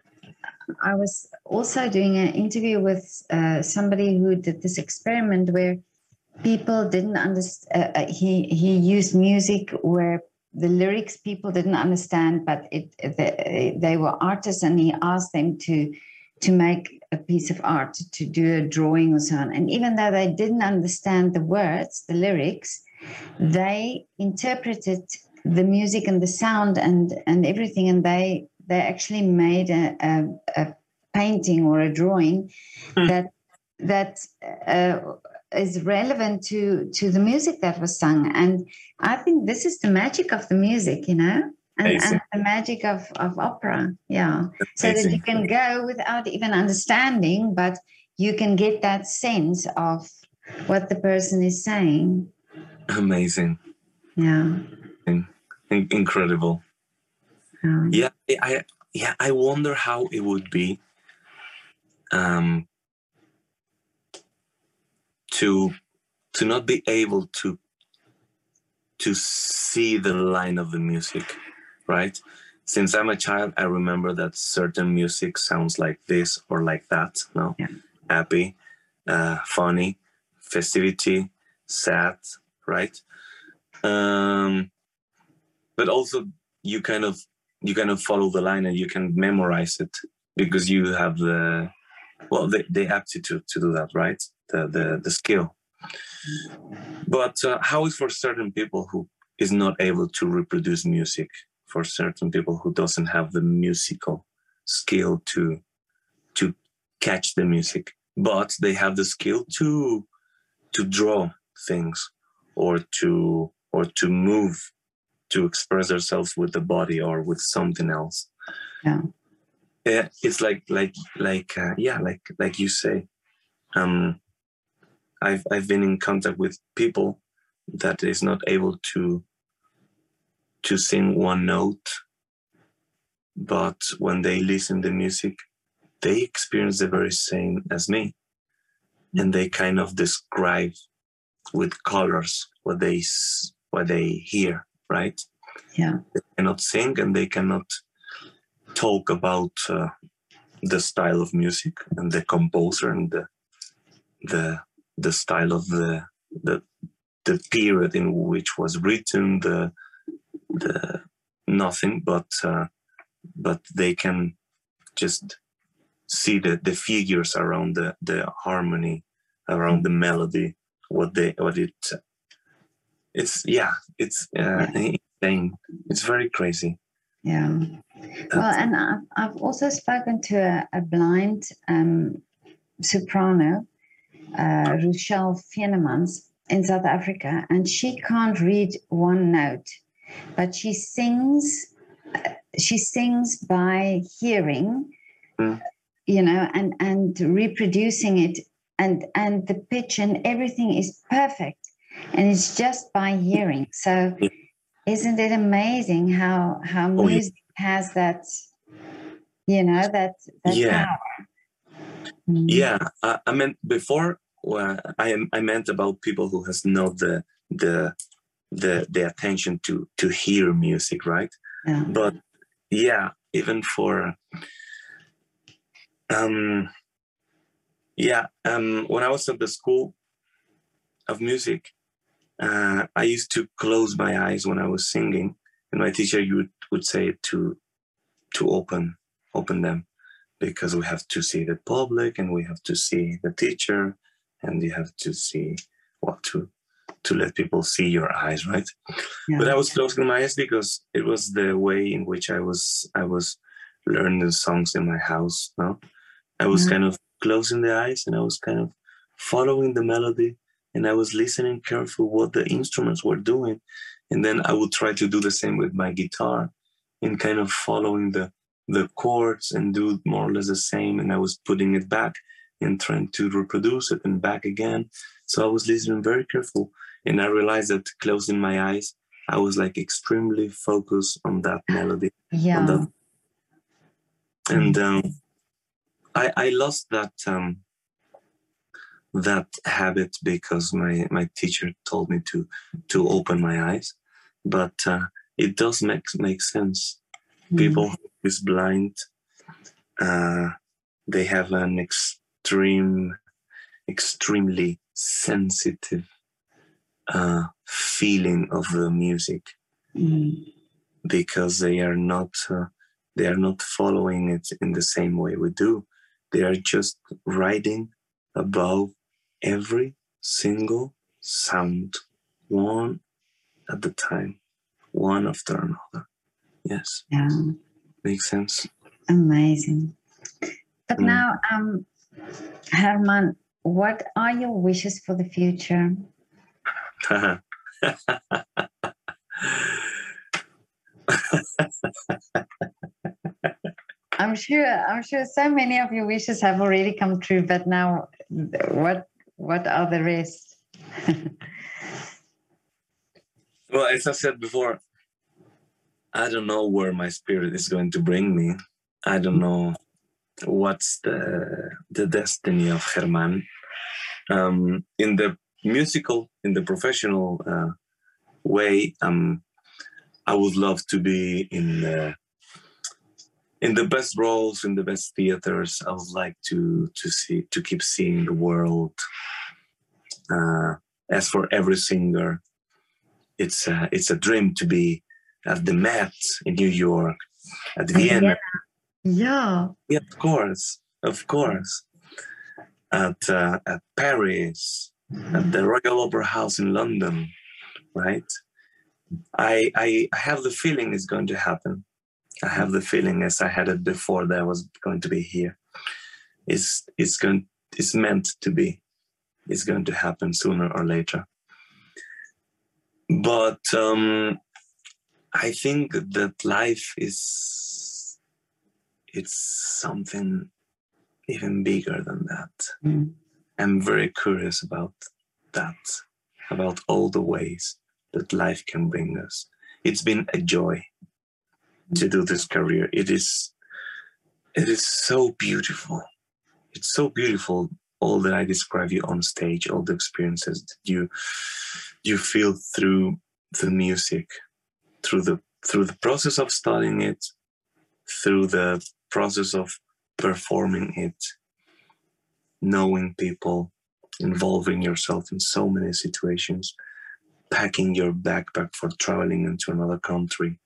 I was also doing an interview with uh, somebody who did this experiment where people didn't understand. Uh, uh, he he used music where the lyrics people didn't understand, but it the, they were artists, and he asked them to to make a piece of art, to do a drawing or so on. And even though they didn't understand the words, the lyrics, they interpreted the music and the sound and and everything, and they they actually made a, a, a painting or a drawing mm. that that uh, is relevant to to the music that was sung. And i think this is the magic of the music you know? And, and the magic of of opera yeah. So that you can go without even understanding but you can get that sense of what the person is saying. Amazing. Yeah. In- incredible um, yeah i yeah i wonder how it would be um to to not be able to to see the line of the music right? Since i'm a child i remember that certain music sounds like this or like that no? Yeah. happy uh, funny festivity sad right? Um but also you kind of you kind of follow the line and you can memorize it because you have the well the, the aptitude to do that right? The the, the skill. But uh, how is for certain people who is not able to reproduce music for certain people who doesn't have the musical skill to to catch the music but they have the skill to to draw things or to or to move to express ourselves with the body or with something else. Yeah. yeah it's like like like uh, yeah like like you say um i've i've been in contact with people that is not able to to sing one note but when they listen to music they experience the very same as me. And they kind of describe with colors what they what they hear right? Yeah. They cannot sing and they cannot talk about uh, the style of music and the composer and the the the style of the the the period in which was written the the nothing but uh, but they can just see the the figures around the the harmony around the melody what they what it it's yeah it's uh, insane it's very crazy Yeah. Well, and I've, I've also spoken to a, a blind um, soprano, uh, Rochelle Fienemans, in South Africa, and she can't read one note, but she sings. uh, She sings by hearing, Mm. you know, and and reproducing it, and and the pitch and everything is perfect, and it's just by hearing. So isn't it amazing how how Oh, yeah. music has that you know that that Yeah. power Mm. yeah I, I meant before well, i am i meant about people who has not the the the the attention to to hear music right yeah but yeah even for um yeah um when i was at the school of music uh, i used to close my eyes when i was singing and my teacher would, would say to to open open them because we have to see the public and we have to see the teacher and you have to see what to to let people see your eyes right yeah. but I was closing my eyes because it was the way in which I was I was learning the songs in my house. No, I was Mhm. kind of closing the eyes and I was kind of following the melody and I was listening careful what the instruments were doing, and then I would try to do the same with my guitar, and kind of following the the chords and do more or less the same. And I was putting it back and trying to reproduce it and back again. So I was listening very careful and I realized that closing my eyes, I was like extremely focused on that melody. yeah that. And um, I, I lost that um, that habit because my, my teacher told me to to open my eyes. But uh, it does make make sense. Mm. People who is blind, uh, they have an extreme, extremely sensitive uh, feeling of the music Mm. because they are not uh, they are not following it in the same way we do. They are just riding above every single sound, one at the time, one after another. Yes, yeah makes sense. amazing but Mm. now um German what are your wishes for the future? I'm sure I'm sure so many of your wishes have already come true, but now what what are the rest? well, as I said before, I don't know where my spirit is going to bring me. I don't know what's the the destiny of German. Um, in the musical, in the professional uh, way, um, I would love to be in the in the best roles, in the best theaters. I would like to to see to keep seeing the world. Uh, as for every singer, it's a, it's a dream to be at the Met in New York, at Vienna. Yeah. Yeah, of course, of course. At uh, at Paris, at the Royal Opera House in London, right? I I have the feeling it's going to happen. I have the feeling as I had it before that I was going to be here. It's it's going it's meant to be. It's going to happen sooner or later. But um, I think that life is it's something even bigger than that. Mm. I'm very curious about that, about all the ways that life can bring us. It's been a joy to do this career. It is it is so beautiful. It's so beautiful all that I describe you on stage, all the experiences that you you feel through the music, through the through the process of studying it, through the process of performing it, knowing people, involving yourself in so many situations, packing your backpack for traveling into another country,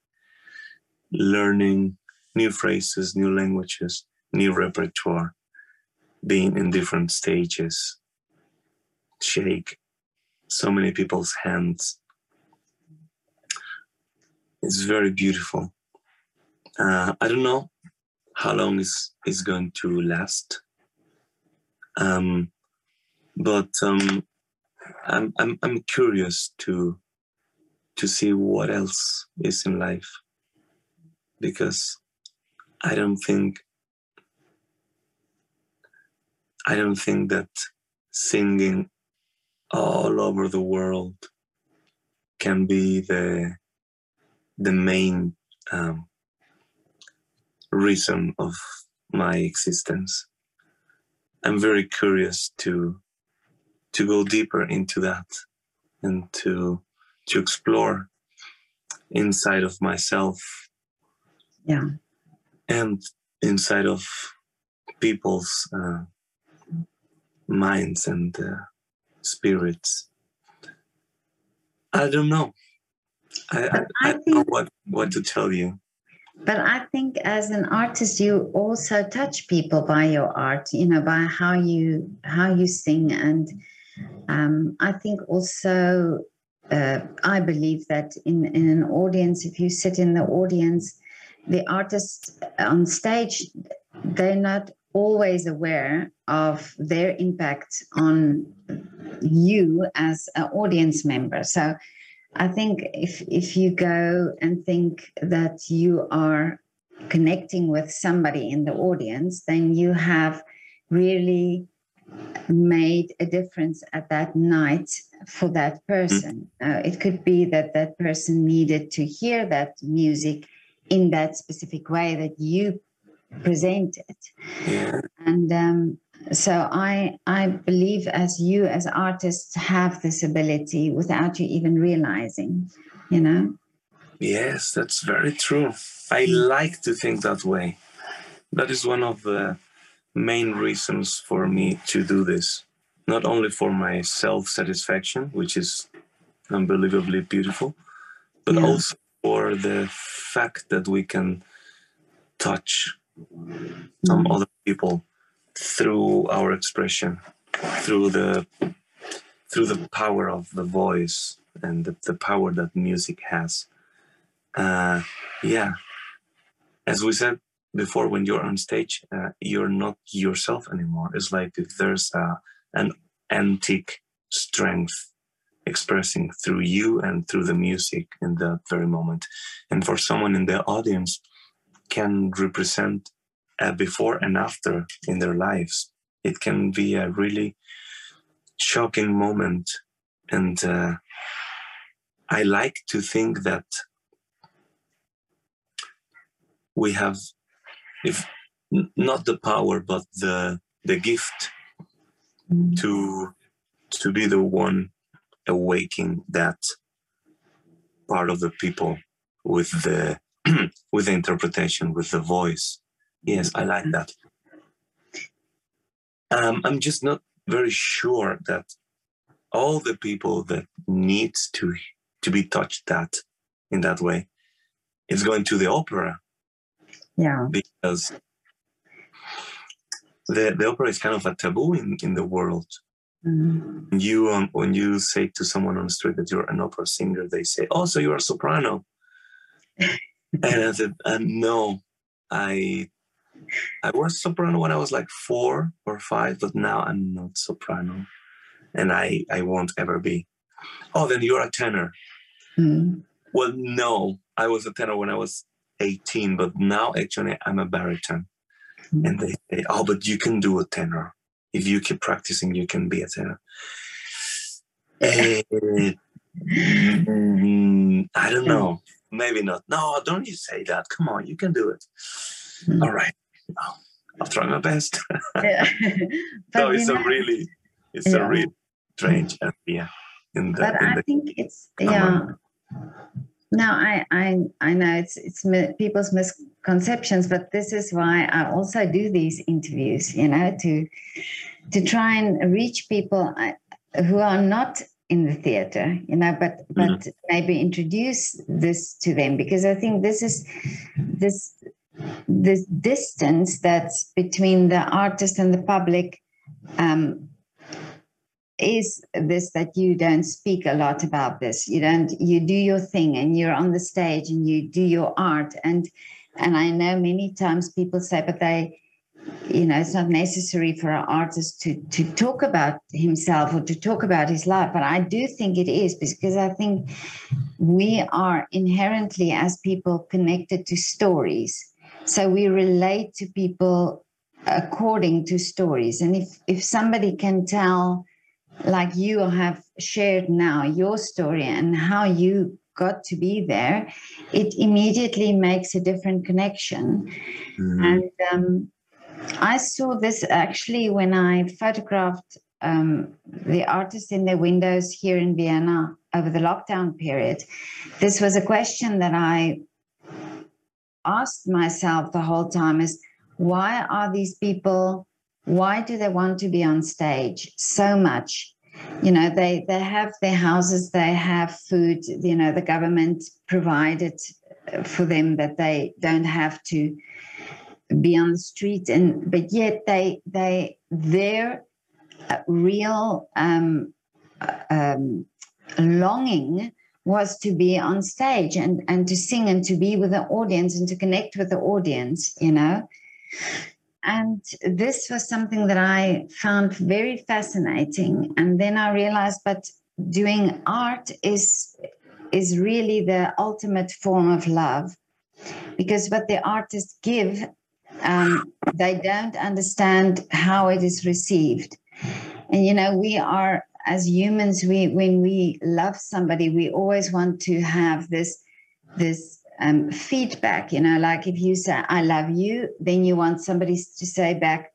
learning new phrases, new languages, new repertoire, being in different stages, shake so many people's hands, it's very beautiful. Uh, I don't know how long is is going to last, um, but um, I'm I'm I'm curious to to see what else is in life because I don't think I don't think that singing all over the world can be the the main um, reason of my existence. I'm very curious to to go deeper into that and to to explore inside of myself yeah. And inside of people's uh, minds and uh, spirits. I don't know. I, I, I don't know what, what to tell you. But I think as an artist, you also touch people by your art, you know, by how you how you sing, and um, I think also uh, I believe that in in an audience, if you sit in the audience, the artists on stage, they're not always aware of their impact on you as an audience member. So I think if if you go and think that you are connecting with somebody in the audience, then you have really made a difference at that night for that person. Uh, it could be that that person needed to hear that music in that specific way that you presented, yeah. and um, so i i believe as you as artists have this ability without you even realizing you know? Yes that's very true. I like to think that way. That is one of the main reasons for me to do this. Not only for my self satisfaction which is unbelievably beautiful but yeah. also for the fact that we can touch some mm. other people through our expression, through the through the power of the voice and the, the power that music has. Uh, yeah, as we said before, when you're on stage, uh, you're not yourself anymore. It's like if there's a, an antique strength expressing through you and through the music in that very moment. And for someone in the audience, can represent a before and after in their lives. It can be a really shocking moment. And uh, I like to think that we have, if not the power, but the the gift to to be the one awaking that part of the people with the with the interpretation with the voice. Yes i like that. Um, i'm just not very sure that all the people that needs to to be touched that in that way is going to the opera. Yeah. Because the, the opera is kind of a taboo in, in the world Mm. You um, when you say to someone on the street that you're an opera singer, they say, "Oh, so you're a soprano." and I said, uh, "No, I I was soprano when I was like four or five, but now I'm not soprano, and I I won't ever be." Oh, then you're a tenor. Mm. Well, no, I was a tenor when I was 18, but now actually I'm a baritone. Mm. And they say, "Oh, but you can do a tenor." If you keep practicing, you can be. Uh, mm, I don't know. Maybe not. No, don't you say that. Come on, you can do it. Mm. All right. Oh, I'll try my best. yeah. no, it's a really, it's yeah. a really strange idea. In the, but in I the, think it's yeah. No, I, I, I know it's it's people's misconceptions, but this is why I also do these interviews. You know, to to try and reach people uh, who are not in the theater you know but but mm-hmm. maybe introduce this to them because i think this is this this distance that's between the artist and the public um, is this that you don't speak a lot about this you don't you do your thing and you're on the stage and you do your art and and i know many times people say but they you know, it's not necessary for an artist to to talk about himself or to talk about his life, but I do think it is because I think we are inherently as people connected to stories. So we relate to people according to stories. And if if somebody can tell like you have shared now your story and how you got to be there, it immediately makes a different connection. Mm-hmm. And um, I saw this actually when I photographed um, the artists in their windows here in Vienna over the lockdown period. This was a question that I asked myself the whole time is why are these people why do they want to be on stage so much? You know they they have their houses they have food you know the government provided for them that they don't have to be on the street. And but yet they they their uh, real um, uh, um, longing was to be on stage and and to sing and to be with the audience and to connect with the audience you know and this was something that i found very fascinating and then i realized but doing art is is really the ultimate form of love because what the artists give um, they don't understand how it is received. And you know, we are as humans, we when we love somebody, we always want to have this this um, feedback. You know, like if you say "I love you," then you want somebody to say back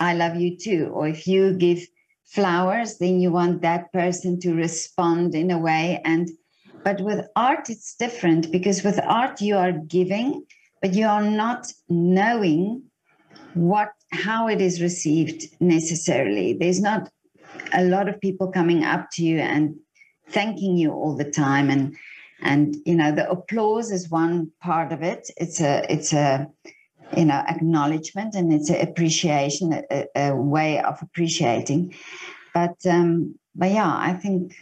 "I love you too." Or if you give flowers, then you want that person to respond in a way. And but with art, it's different because with art you are giving but you are not knowing what how it is received necessarily there's not a lot of people coming up to you and thanking you all the time and and you know the applause is one part of it. It's a it's a you know acknowledgement and it's an appreciation a, a way of appreciating. But um but yeah i think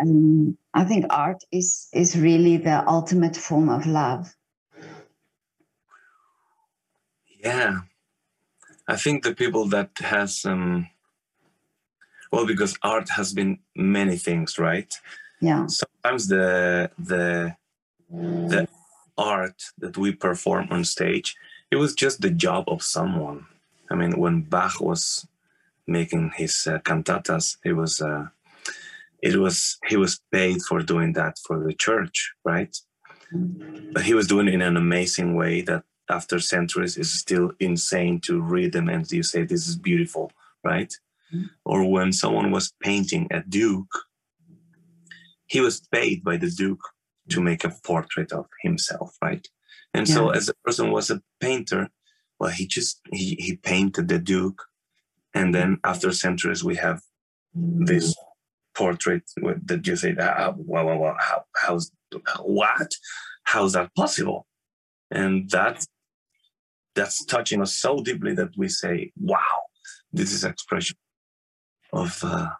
um, i think art is is really the ultimate form of love. Yeah, I think the people that has um, Well, because art has been many things, right? Yeah. Sometimes the the the art that we perform on stage, it was just the job of someone. I mean, when Bach was making his uh, cantatas, it was uh, it was he was paid for doing that for the church, right? But he was doing it in an amazing way that after centuries is still insane to read them and you say this is beautiful, right? Mm. Or when someone was painting a duke, he was paid by the duke to make a portrait of himself, right? And so as a person was a painter, well, he just he, he painted the duke, and then after centuries we have this portrait with- that you say, ah, wow, wow, wow, how, how's what? How's that possible? And that that's touching us so deeply that we say, wow, this is expression of uh,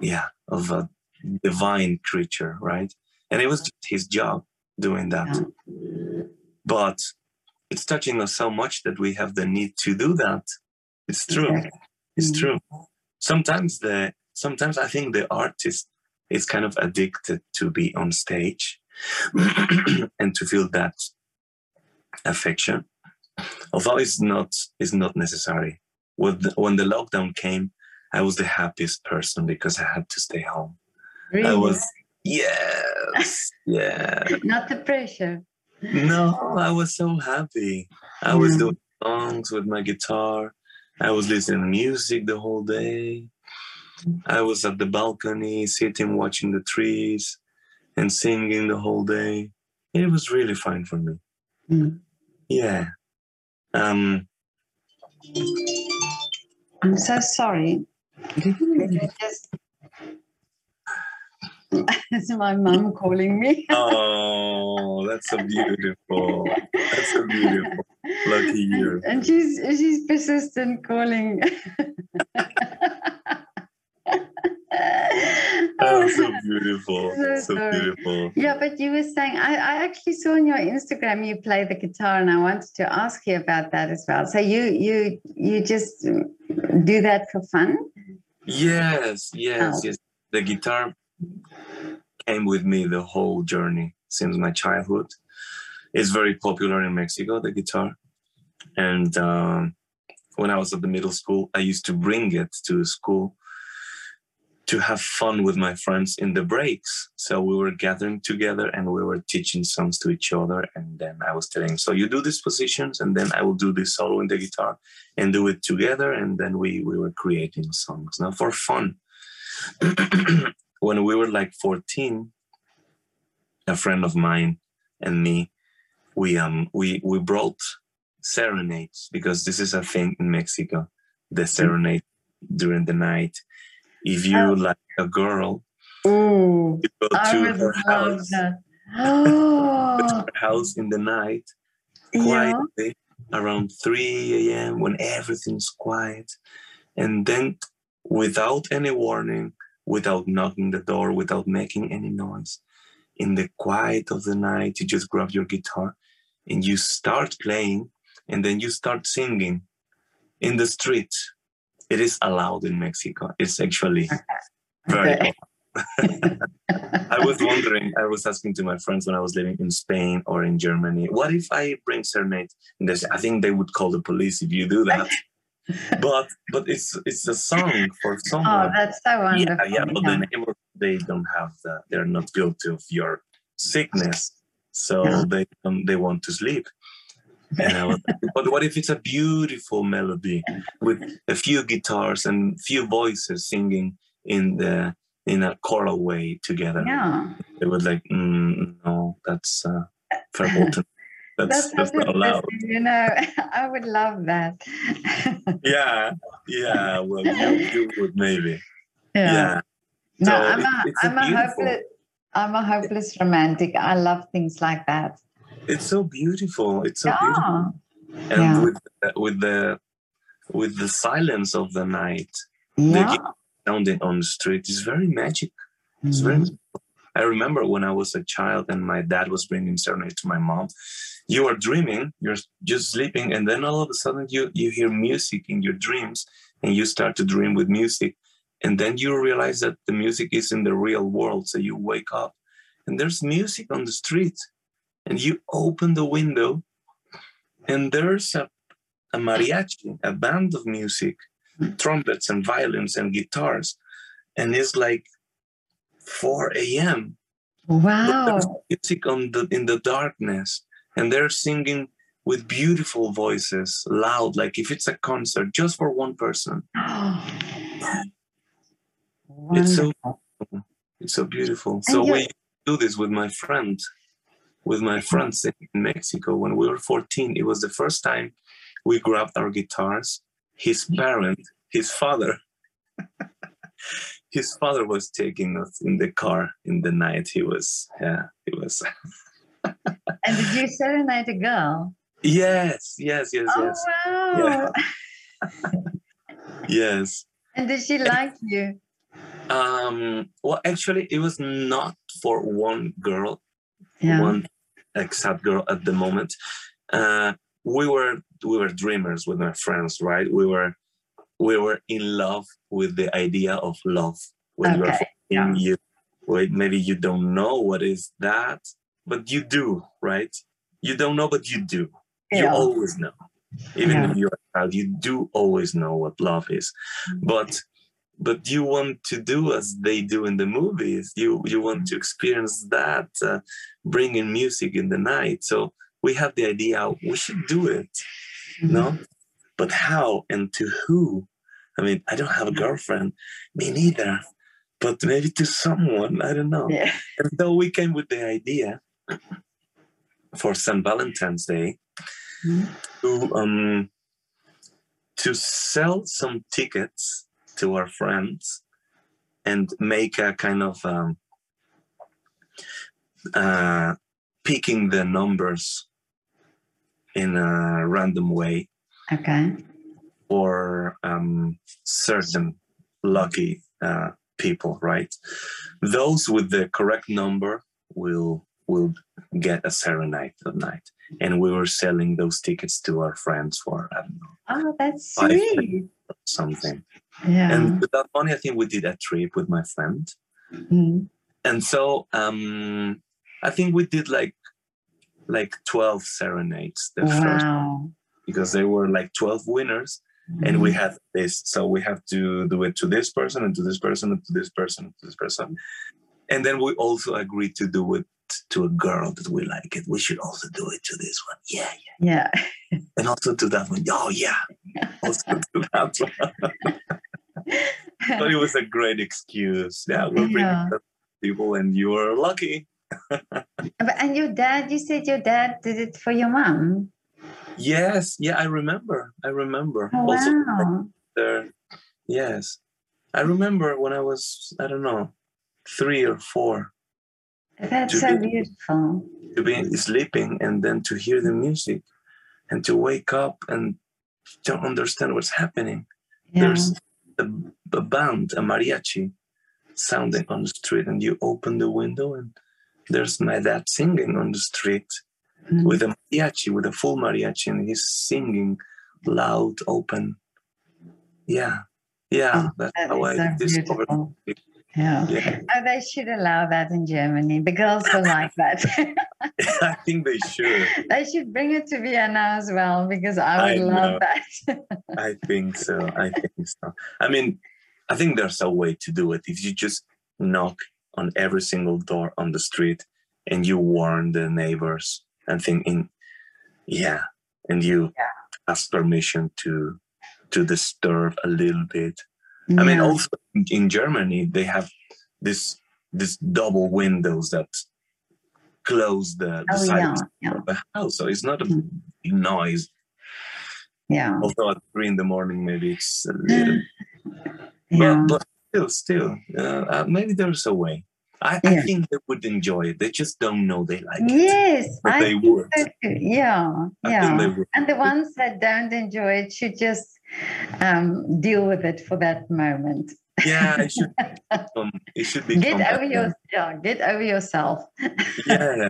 yeah of a divine creature, right? And it was just his job doing that. Yeah. But it's touching us so much that we have the need to do that. It's true. Exactly. It's Mm. true. Sometimes the sometimes I think the artist is kind of addicted to be on stage and to feel that affection. Although it's not it's not necessary. When the, when the lockdown came, I was the happiest person because I had to stay home. Really? I was yes, yeah. Not the pressure. No, I was so happy. I was doing songs with my guitar. I was listening to music the whole day. I was at the balcony, sitting, watching the trees, and singing the whole day. It was really fine for me. Mm. Yeah. Um. I'm so sorry. Just it's my mum calling me. Oh, that's so beautiful. That's so beautiful. Lucky you. And, she's she's persistent calling. Oh, so beautiful. So So sorry. beautiful. Yeah, but you were saying I, I actually saw on your Instagram you play the guitar, and I wanted to ask you about that as well. So you you you just do that for fun? Yes, yes, Oh. yes. The guitar came with me the whole journey since my childhood. It's very popular in Mexico, the guitar. And um, when I was at the middle school, I used to bring it to school to have fun with my friends in the breaks. So we were gathering together and we were teaching songs to each other. And then I was telling, so you do these positions, and then I will do this solo in the guitar and do it together. And then we, we were creating songs now for fun. when we were like 14, a friend of mine and me, we um we we brought serenades because this is a thing in Mexico, the serenade during the night. If you Oh. like a girl, Oh, you go I to her house. Oh, her house in the night, yeah. quietly around 3 a.m. when everything's quiet. And then, without any warning, without knocking the door, without making any noise, in the quiet of the night, you just grab your guitar and you start playing, and then you start singing in the street. It is allowed in Mexico. It's actually very Okay. I was wondering, I was asking to my friends when I was living in Spain or in Germany, what if I bring serenade? And they said, I think they would call the police if you do that. but but it's it's a song for someone. Oh, that's so yeah, wonderful. yeah, but the neighbors they don't have that. they're not guilty of your sickness. So Yeah. they um, they want to sleep. Was but what if it's a beautiful melody with a few guitars and few voices singing in the in a choral way together? yeah. They were like, mm, no, that's uh, verboten. That's That's, that's not allowed. you know. I would love that. Yeah, yeah. Well, you, you would maybe. yeah. Yeah. No, So I'm a, I'm a beautiful- hopeless, I'm a hopeless romantic. I love things like that. It's so beautiful. It's so beautiful. And Yeah. with the, with the with the silence of the night, Yeah. the sounding on the street is very magic. It's very. Mm-hmm. I remember when I was a child and my dad was bringing serenade to my mom. You are dreaming, you're just sleeping, and then all of a sudden you you hear music in your dreams, and you start to dream with music, and then you realize that the music is in the real world so you wake up and there's music on the street and you open the window and there's a, a mariachi a band of music trumpets and violins and guitars and it's like 4 a.m Wow. music on the in the darkness and they're singing with beautiful voices loud like if it's a concert just for one person. It's so- it's so beautiful. So we do this with my friend with my friends in Mexico. When we were 14 it was the first time we grabbed our guitars. His parent his father his father was taking us in the car in the night he was yeah he was And did you serenade a girl? yes yes yes Oh, yes wow. yes And did she like you? um well actually it was not for one girl Yeah. one exact girl at the moment uh we were we were dreamers with my friends right we were we were in love with the idea of love when you are yeah. you. Wait maybe you don't know what is that but you do right? You don't know but you do. You always know. Even Yeah. if you're a child you do always know what love is. But but you want to do as they do in the movies. You you want to experience that uh, bringing music in the night. So we have the idea we should do it no but how and to who i mean i don't have a girlfriend me neither but maybe to someone i don't know Yeah. and so we came with the idea for St. Valentine's Day Mhm. to um to sell some tickets to our friends and make a kind of um, uh, picking the numbers in a random way Okay. Or um, certain lucky uh, people, right? Those with the correct number will will get a serenade at night, and we were selling those tickets to our friends for I don't know Oh, that's sweet. something. Yeah. And with that money, I think we did a trip with my friend, Mm. and so um, I think we did like like twelve serenades the first Wow. Because there were like twelve winners and Mm-hmm. we had this so we have to do it to this person and to this person and to this person and to this person and then we also agreed to do it to a girl that we like it we should also do it to this one yeah, yeah. Yeah. and also to that one oh yeah also to that one but it was a great excuse yeah we're bringing Yeah. the people and you are lucky and your dad, you said your dad did it for your mom. Yes yeah i remember i remember Oh, also wow. there yes i remember when i was i don't know three or four That's so be- beautiful. to be sleeping and then to hear the music and to wake up and don't understand what's happening. Yeah. There's a, a band, a mariachi, sounding on the street, and you open the window and there's my dad singing on the street Mm. with a mariachi, with a full mariachi, and he's singing loud, open. Yeah, yeah, Oh, that's That how I so discovered. Yeah. Yeah, Oh, they should allow that in Germany. The girls are like that. I think they should. they should bring it to Vienna as well because I I would know. love that. I think so. I think so. I mean, I think there's a way to do it. If you just knock on every single door on the street and you warn the neighbors and thinking, yeah, and you ask permission to to disturb a little bit. I mean, also in- Germany they have this this double windows that close the, the oh side yeah, yeah, of the house, so it's not a Mm. big noise. yeah, Although at three in the morning, maybe it's a little yeah. but, but still, still, uh, uh, maybe there's a way. I, I think they would enjoy it. They just don't know they like it. Yes, But I they would. Yeah, I yeah. would. And the ones that don't enjoy it should just um, deal with it for that moment. Yeah, it should become. It should Get over your yeah, get over yourself. Yeah,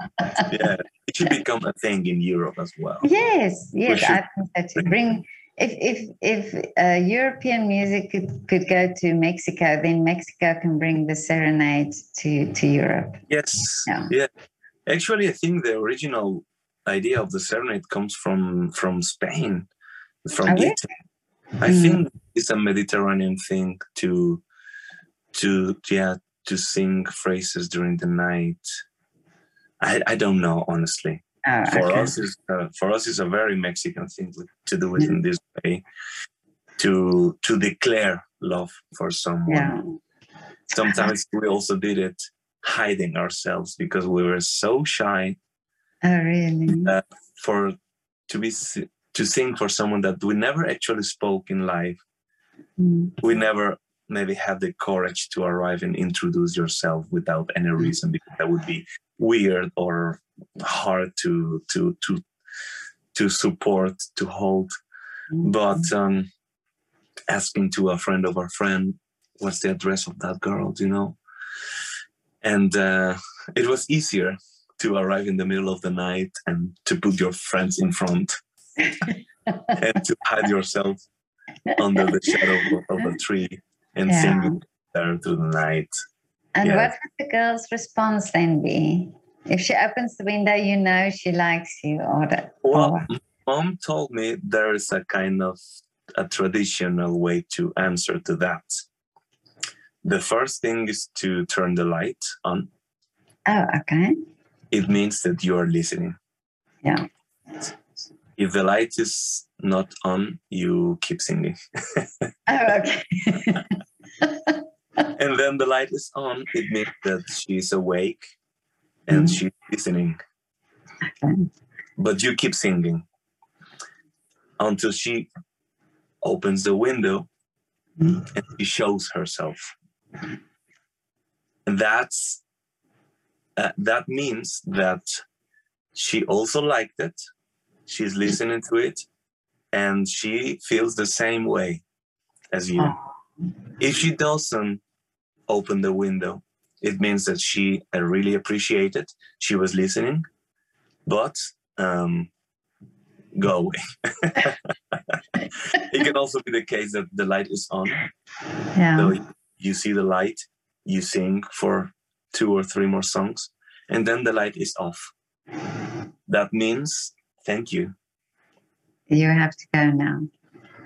yeah. It should become a thing in Europe as well. Yes, yes, should I think that should bring if if if uh, European music could, could go to Mexico, then Mexico can bring the serenade to to Europe. Yes. Yeah. Yeah. Actually, I think the original idea of the serenade comes from from Spain, from Oh, really? Italy. I Mm. think it's a Mediterranean thing to to yeah to sing phrases during the night. I I don't know honestly. Oh, For okay. us, is uh, for us is a very Mexican thing to- do it in this way, to to declare love for someone. Yeah. Sometimes we also did it hiding ourselves because we were so shy Oh, really? for to be to sing for someone that we never actually spoke in life, Mm. We never maybe had the courage to arrive and introduce yourself without any reason because that would be weird or hard to to to to support to hold. But um, asking to a friend of a friend, what's the address of that girl? Do you know? And uh, it was easier to arrive in the middle of the night and to put your friends in front and to hide yourself under the shadow of a tree and Yeah. sing there through the night. And Yeah. what would the girl's response then be? If she opens the window, you know she likes you, or the, Well, or- mom told me there is a kind of a traditional way to answer to that. The first thing is to turn the light on. oh, okay, It means that you are listening. Yeah. If the light is not on, you keep singing. oh, okay, and then the light is on, it means that she's awake and Mhm. she's listening. Okay. But you keep singing until she opens the window Mhm. and she shows herself. And that's uh, that means that she also liked it. She's listening to it, and she feels the same way as you. Oh. If she doesn't open the window, it means that she uh, really appreciated. She was listening, but um, go away. it can also be the case that the light is on, yeah, so you see the light, you sing for two or three more songs, and then the light is off. That means thank you. you have to go now.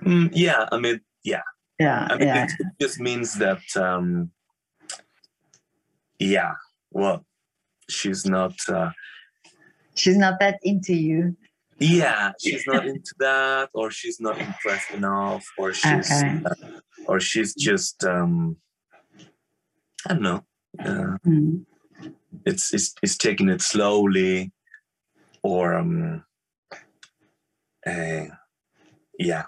Mm, yeah, I mean, yeah, Yeah, I mean, yeah, it, it just means that, um, yeah, well, she's not. Uh, she's not that into you. yeah, she's not into that, or she's not impressed enough, or she's, Okay. uh, or she's just, um, I don't know. Uh, Mm. it's, it's it's taking it slowly, or um, uh, yeah,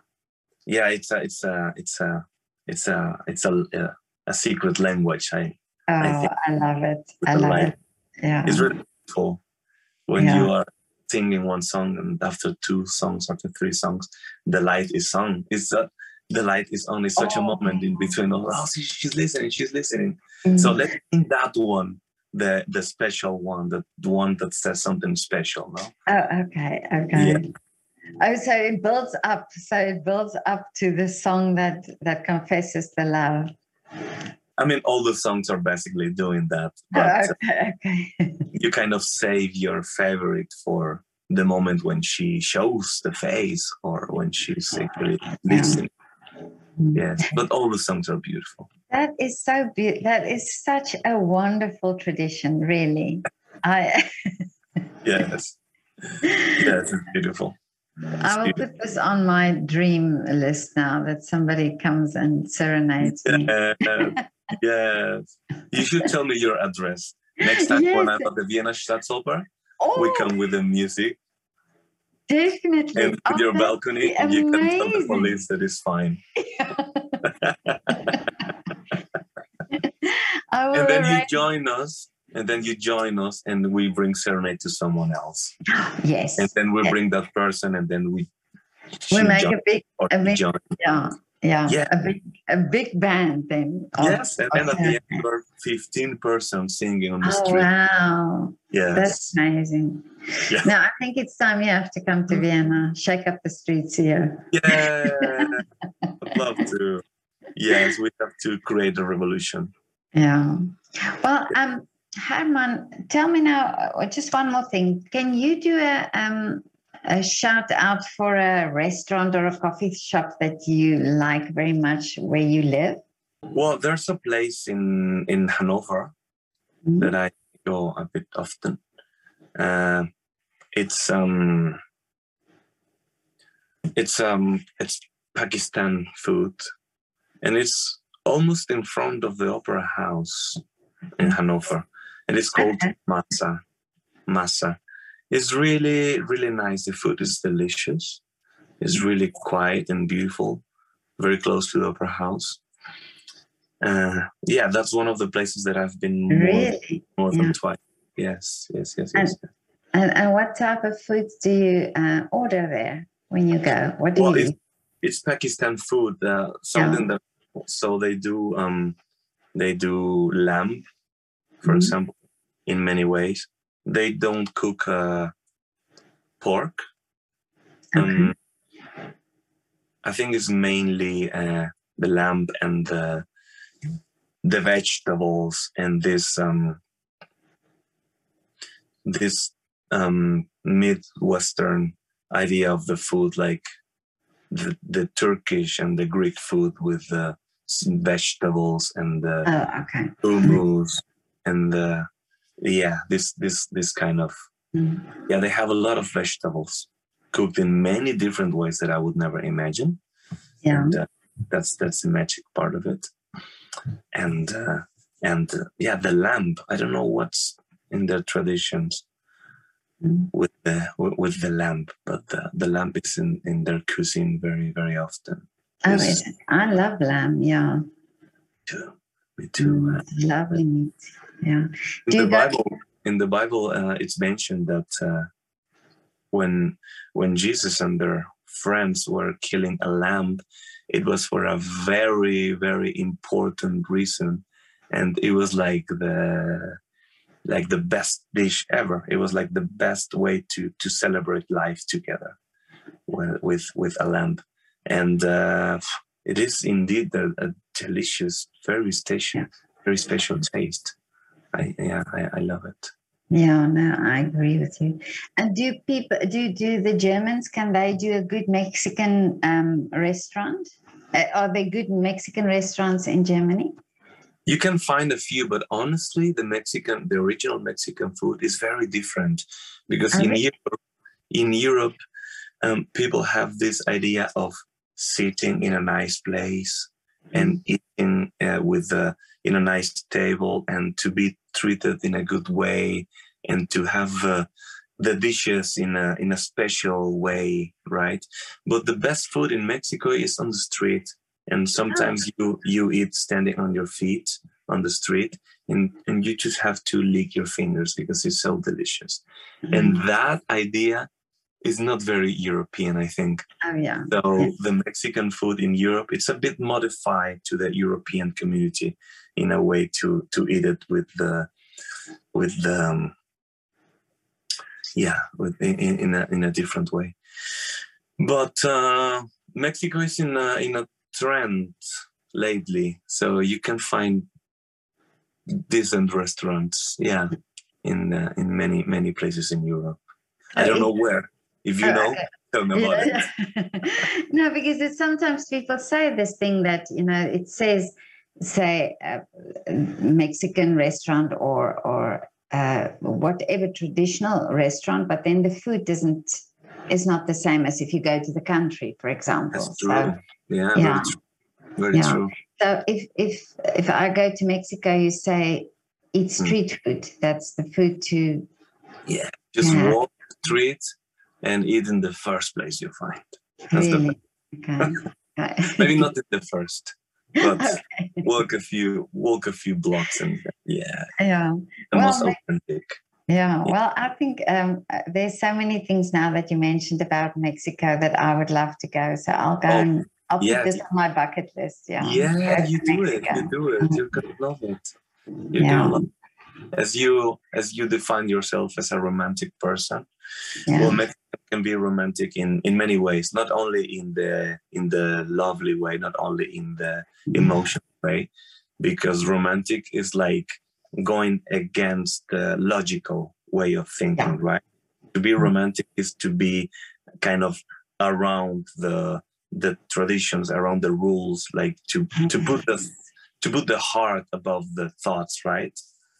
yeah. It's a it's a it's a it's a it's a a, a secret language. I Oh, I I, love it. I love it. Yeah. it's really beautiful when Yeah. you are singing one song and after two songs, after three songs, the light is on. It's that the light is on. It's such a Oh. moment in between. Oh, she- she's listening. She's listening. So Mm. let's think that one, the the special one, the, the one that says something special. No. Oh, okay, okay. Yeah. Oh, so it builds up. So it builds up to the song that that confesses the love. I mean, all the songs are basically doing that, but okay, okay. you kind of save your favorite for the moment when she shows the face or when she's actually listening. Yes, but all the songs are beautiful. That is so beautiful. That is such a wonderful tradition, really. I Yes, yes, it's beautiful. I will put this on my dream list now that somebody comes and serenades me. Yes, yes. You should tell me your address next time when I'm at the Vienna Staatsoper. Oh, We come with the music definitely. and with Oh, your balcony, and you can tell the police that it's fine. I will And then you join us, and then you join us, and we bring serenade to someone else, Yes. and then we Yes. bring that person, and then we we make a big, a big join. yeah, Yeah, Yeah. a big a big band then. yes, and then at the end, were 15 persons singing on the Oh street. wow, Yes. that's amazing. Yeah. Now I think it's time you have to come to Vienna, shake up the streets here. Yeah, I'd love to. Yes, we have to create a revolution. Yeah. Well, um, German, tell me now uh, just one more thing. Can you do a um a shout out for a restaurant or a coffee shop that you like very much where you live? Well, there's a place in in Hanover Mhm. that I go a bit often. Uh, it's um, it's um, it's Pakistan food, and it's almost in front of the Opera House in Hanover, and it's called. Masa. Masa. It's really really nice. The food is delicious. It's really quiet and beautiful, very close to the Opera House. Uh, yeah, that's one of the places that I've been more, Really? more Yeah. than twice. Yes, yes, yes, And- yes. And, and what type of foods do you uh, order there when you go? What do Well, you eat? It's Pakistan food. Uh, something that so they do. Um, they do lamb, for Mhm. example, in many ways. They don't cook uh, pork. Um, I think it's mainly uh, the lamb and the the vegetables and this um, this um, midwestern idea of the food, like the, the Turkish and the Greek food with the vegetables and the Oh, okay. hummus and the yeah this this this kind of Mm. yeah they have a lot of vegetables cooked in many different ways that I would never imagine Yeah. and uh, that's that's the magic part of it and uh, and uh, yeah the lamb i don't know what's in their traditions Mm. with the with, the lamb but the, the lamb is in in their cuisine very very often Oh. I love lamb. Yeah. too me too Mm, uh, lovely meat. Yeah. in the bible in the bible uh, it's mentioned that uh, when when jesus and their friends were killing a lamb it was for a very very important reason. And it was like the like the best dish ever. It was like the best way to to celebrate life together with with, with a lamb. And uh, it is indeed a, a delicious very special very special taste I yeah, I, I love it. Yeah, no, I agree with you. And do people do do the Germans can they do a good Mexican um, restaurant? Uh, are there good Mexican restaurants in Germany? You can find a few, but honestly, the Mexican, the original Mexican food is very different because Oh, in really? Europe, in Europe, um, people have this idea of sitting in a nice place and eating uh, with a, in a nice table and to be treated in a good way and to have uh, the dishes in a in a special way right? But the best food in mexico is on the street. And sometimes you you eat standing on your feet on the street and and you just have to lick your fingers because it's so delicious. And that idea is not very european i think. Oh yeah, so Yeah. the Mexican food in Europe, it's a bit modified to the European community in a way to to eat it with the with the um, yeah with in, in a in a different way. But uh, Mexico is in a in a trend lately, so you can find decent restaurants. Yeah, in uh, in many many places in Europe. I don't know where. If you Oh, know, tell me about it. No, because it's sometimes people say this thing that you know it says say uh, Mexican restaurant or or uh, whatever traditional restaurant, but then the food doesn't is not the same as if you go to the country, for example. That's true. So, yeah, yeah. very true. Very Yeah. true. so if if if I go to Mexico, you say eat Hmm. street food. That's the food to yeah, Just Yeah. walk the street and eat in the first place you find. That's the really. Okay. Okay. Maybe not in the first, but Okay. walk a few walk a few blocks and yeah, Yeah. the Well, most authentic. Yeah, well, I think um, uh, there's so many things now that you mentioned about Mexico that I would love to go. So I'll go Oh, and I'll Yeah. put this on my bucket list. Yeah. Yeah, you do it. You do it. You're gonna love it. You're Yeah. love it. As you as you define yourself as a romantic person, Yeah. well, Mexico can be romantic in in many ways. Not only in the in the lovely way, not only in the emotional way, because romantic is like going against the logical way of thinking, right? To be Mhm. romantic is to be kind of around the the traditions, around the rules, like to to put the to put the heart above the thoughts, right?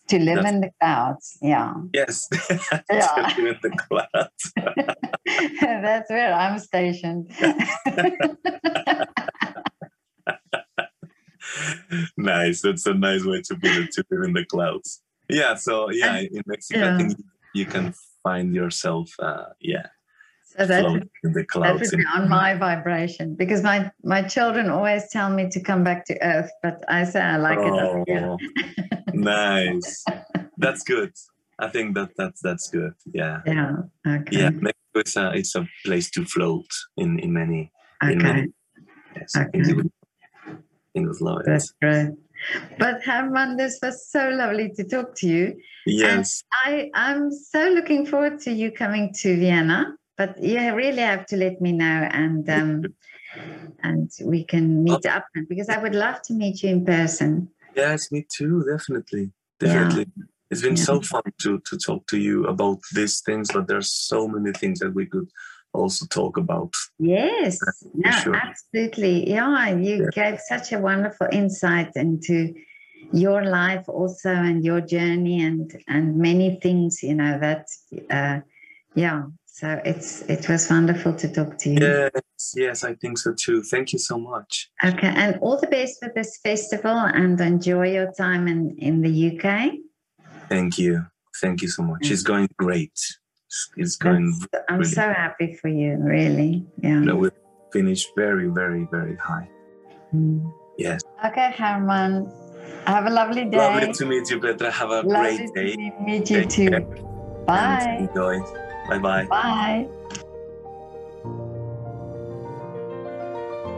To live That's- in the clouds. Yeah. Yes. Yeah. to live in the clouds. That's where I'm stationed. nice. That's a nice way to put it. To live in the clouds. Yeah. So yeah, in Mexico, Yeah. I think you can find yourself. Uh, yeah, so that in the clouds. would be on my vibration because my my children always tell me to come back to earth, but I say I like it. Oh, nice. That's good. I think that that's that's good. Yeah. Yeah. Okay. Yeah. Mexico is a it's a place to float in in many in Okay. many. Yes, I think Okay. you would. I think you would love. That's great. But German, this was so lovely to talk to you. Yes. I, I'm so looking forward to you coming to Vienna, but you really have to let me know and um, and we can meet up because I would love to meet you in person. Yes, me too. Definitely, Yeah. definitely. It's been Yeah. so fun to to talk to you about these things, but there's so many things that we could also talk about. Yes, no, sure. absolutely. Yeah, you Yeah. gave such a wonderful insight into your life also and your journey and and many things. You know that. Uh, yeah. So it's it was wonderful to talk to you. Yes, yes, I think so too. Thank you so much. Okay, and all the best with this festival and enjoy your time in, in the UK. Thank you. Thank you so much. Mm. It's going great. It's- It's going. That's- I'm really- so happy for you, really. Yeah. Know, we finished very, very, very high. Mm. Yes. Okay, German. Have a lovely day. Lovely to meet you, Petra. Have a Lovely great day. to meet you Take too. care Bye. And enjoy. Bye bye. Bye.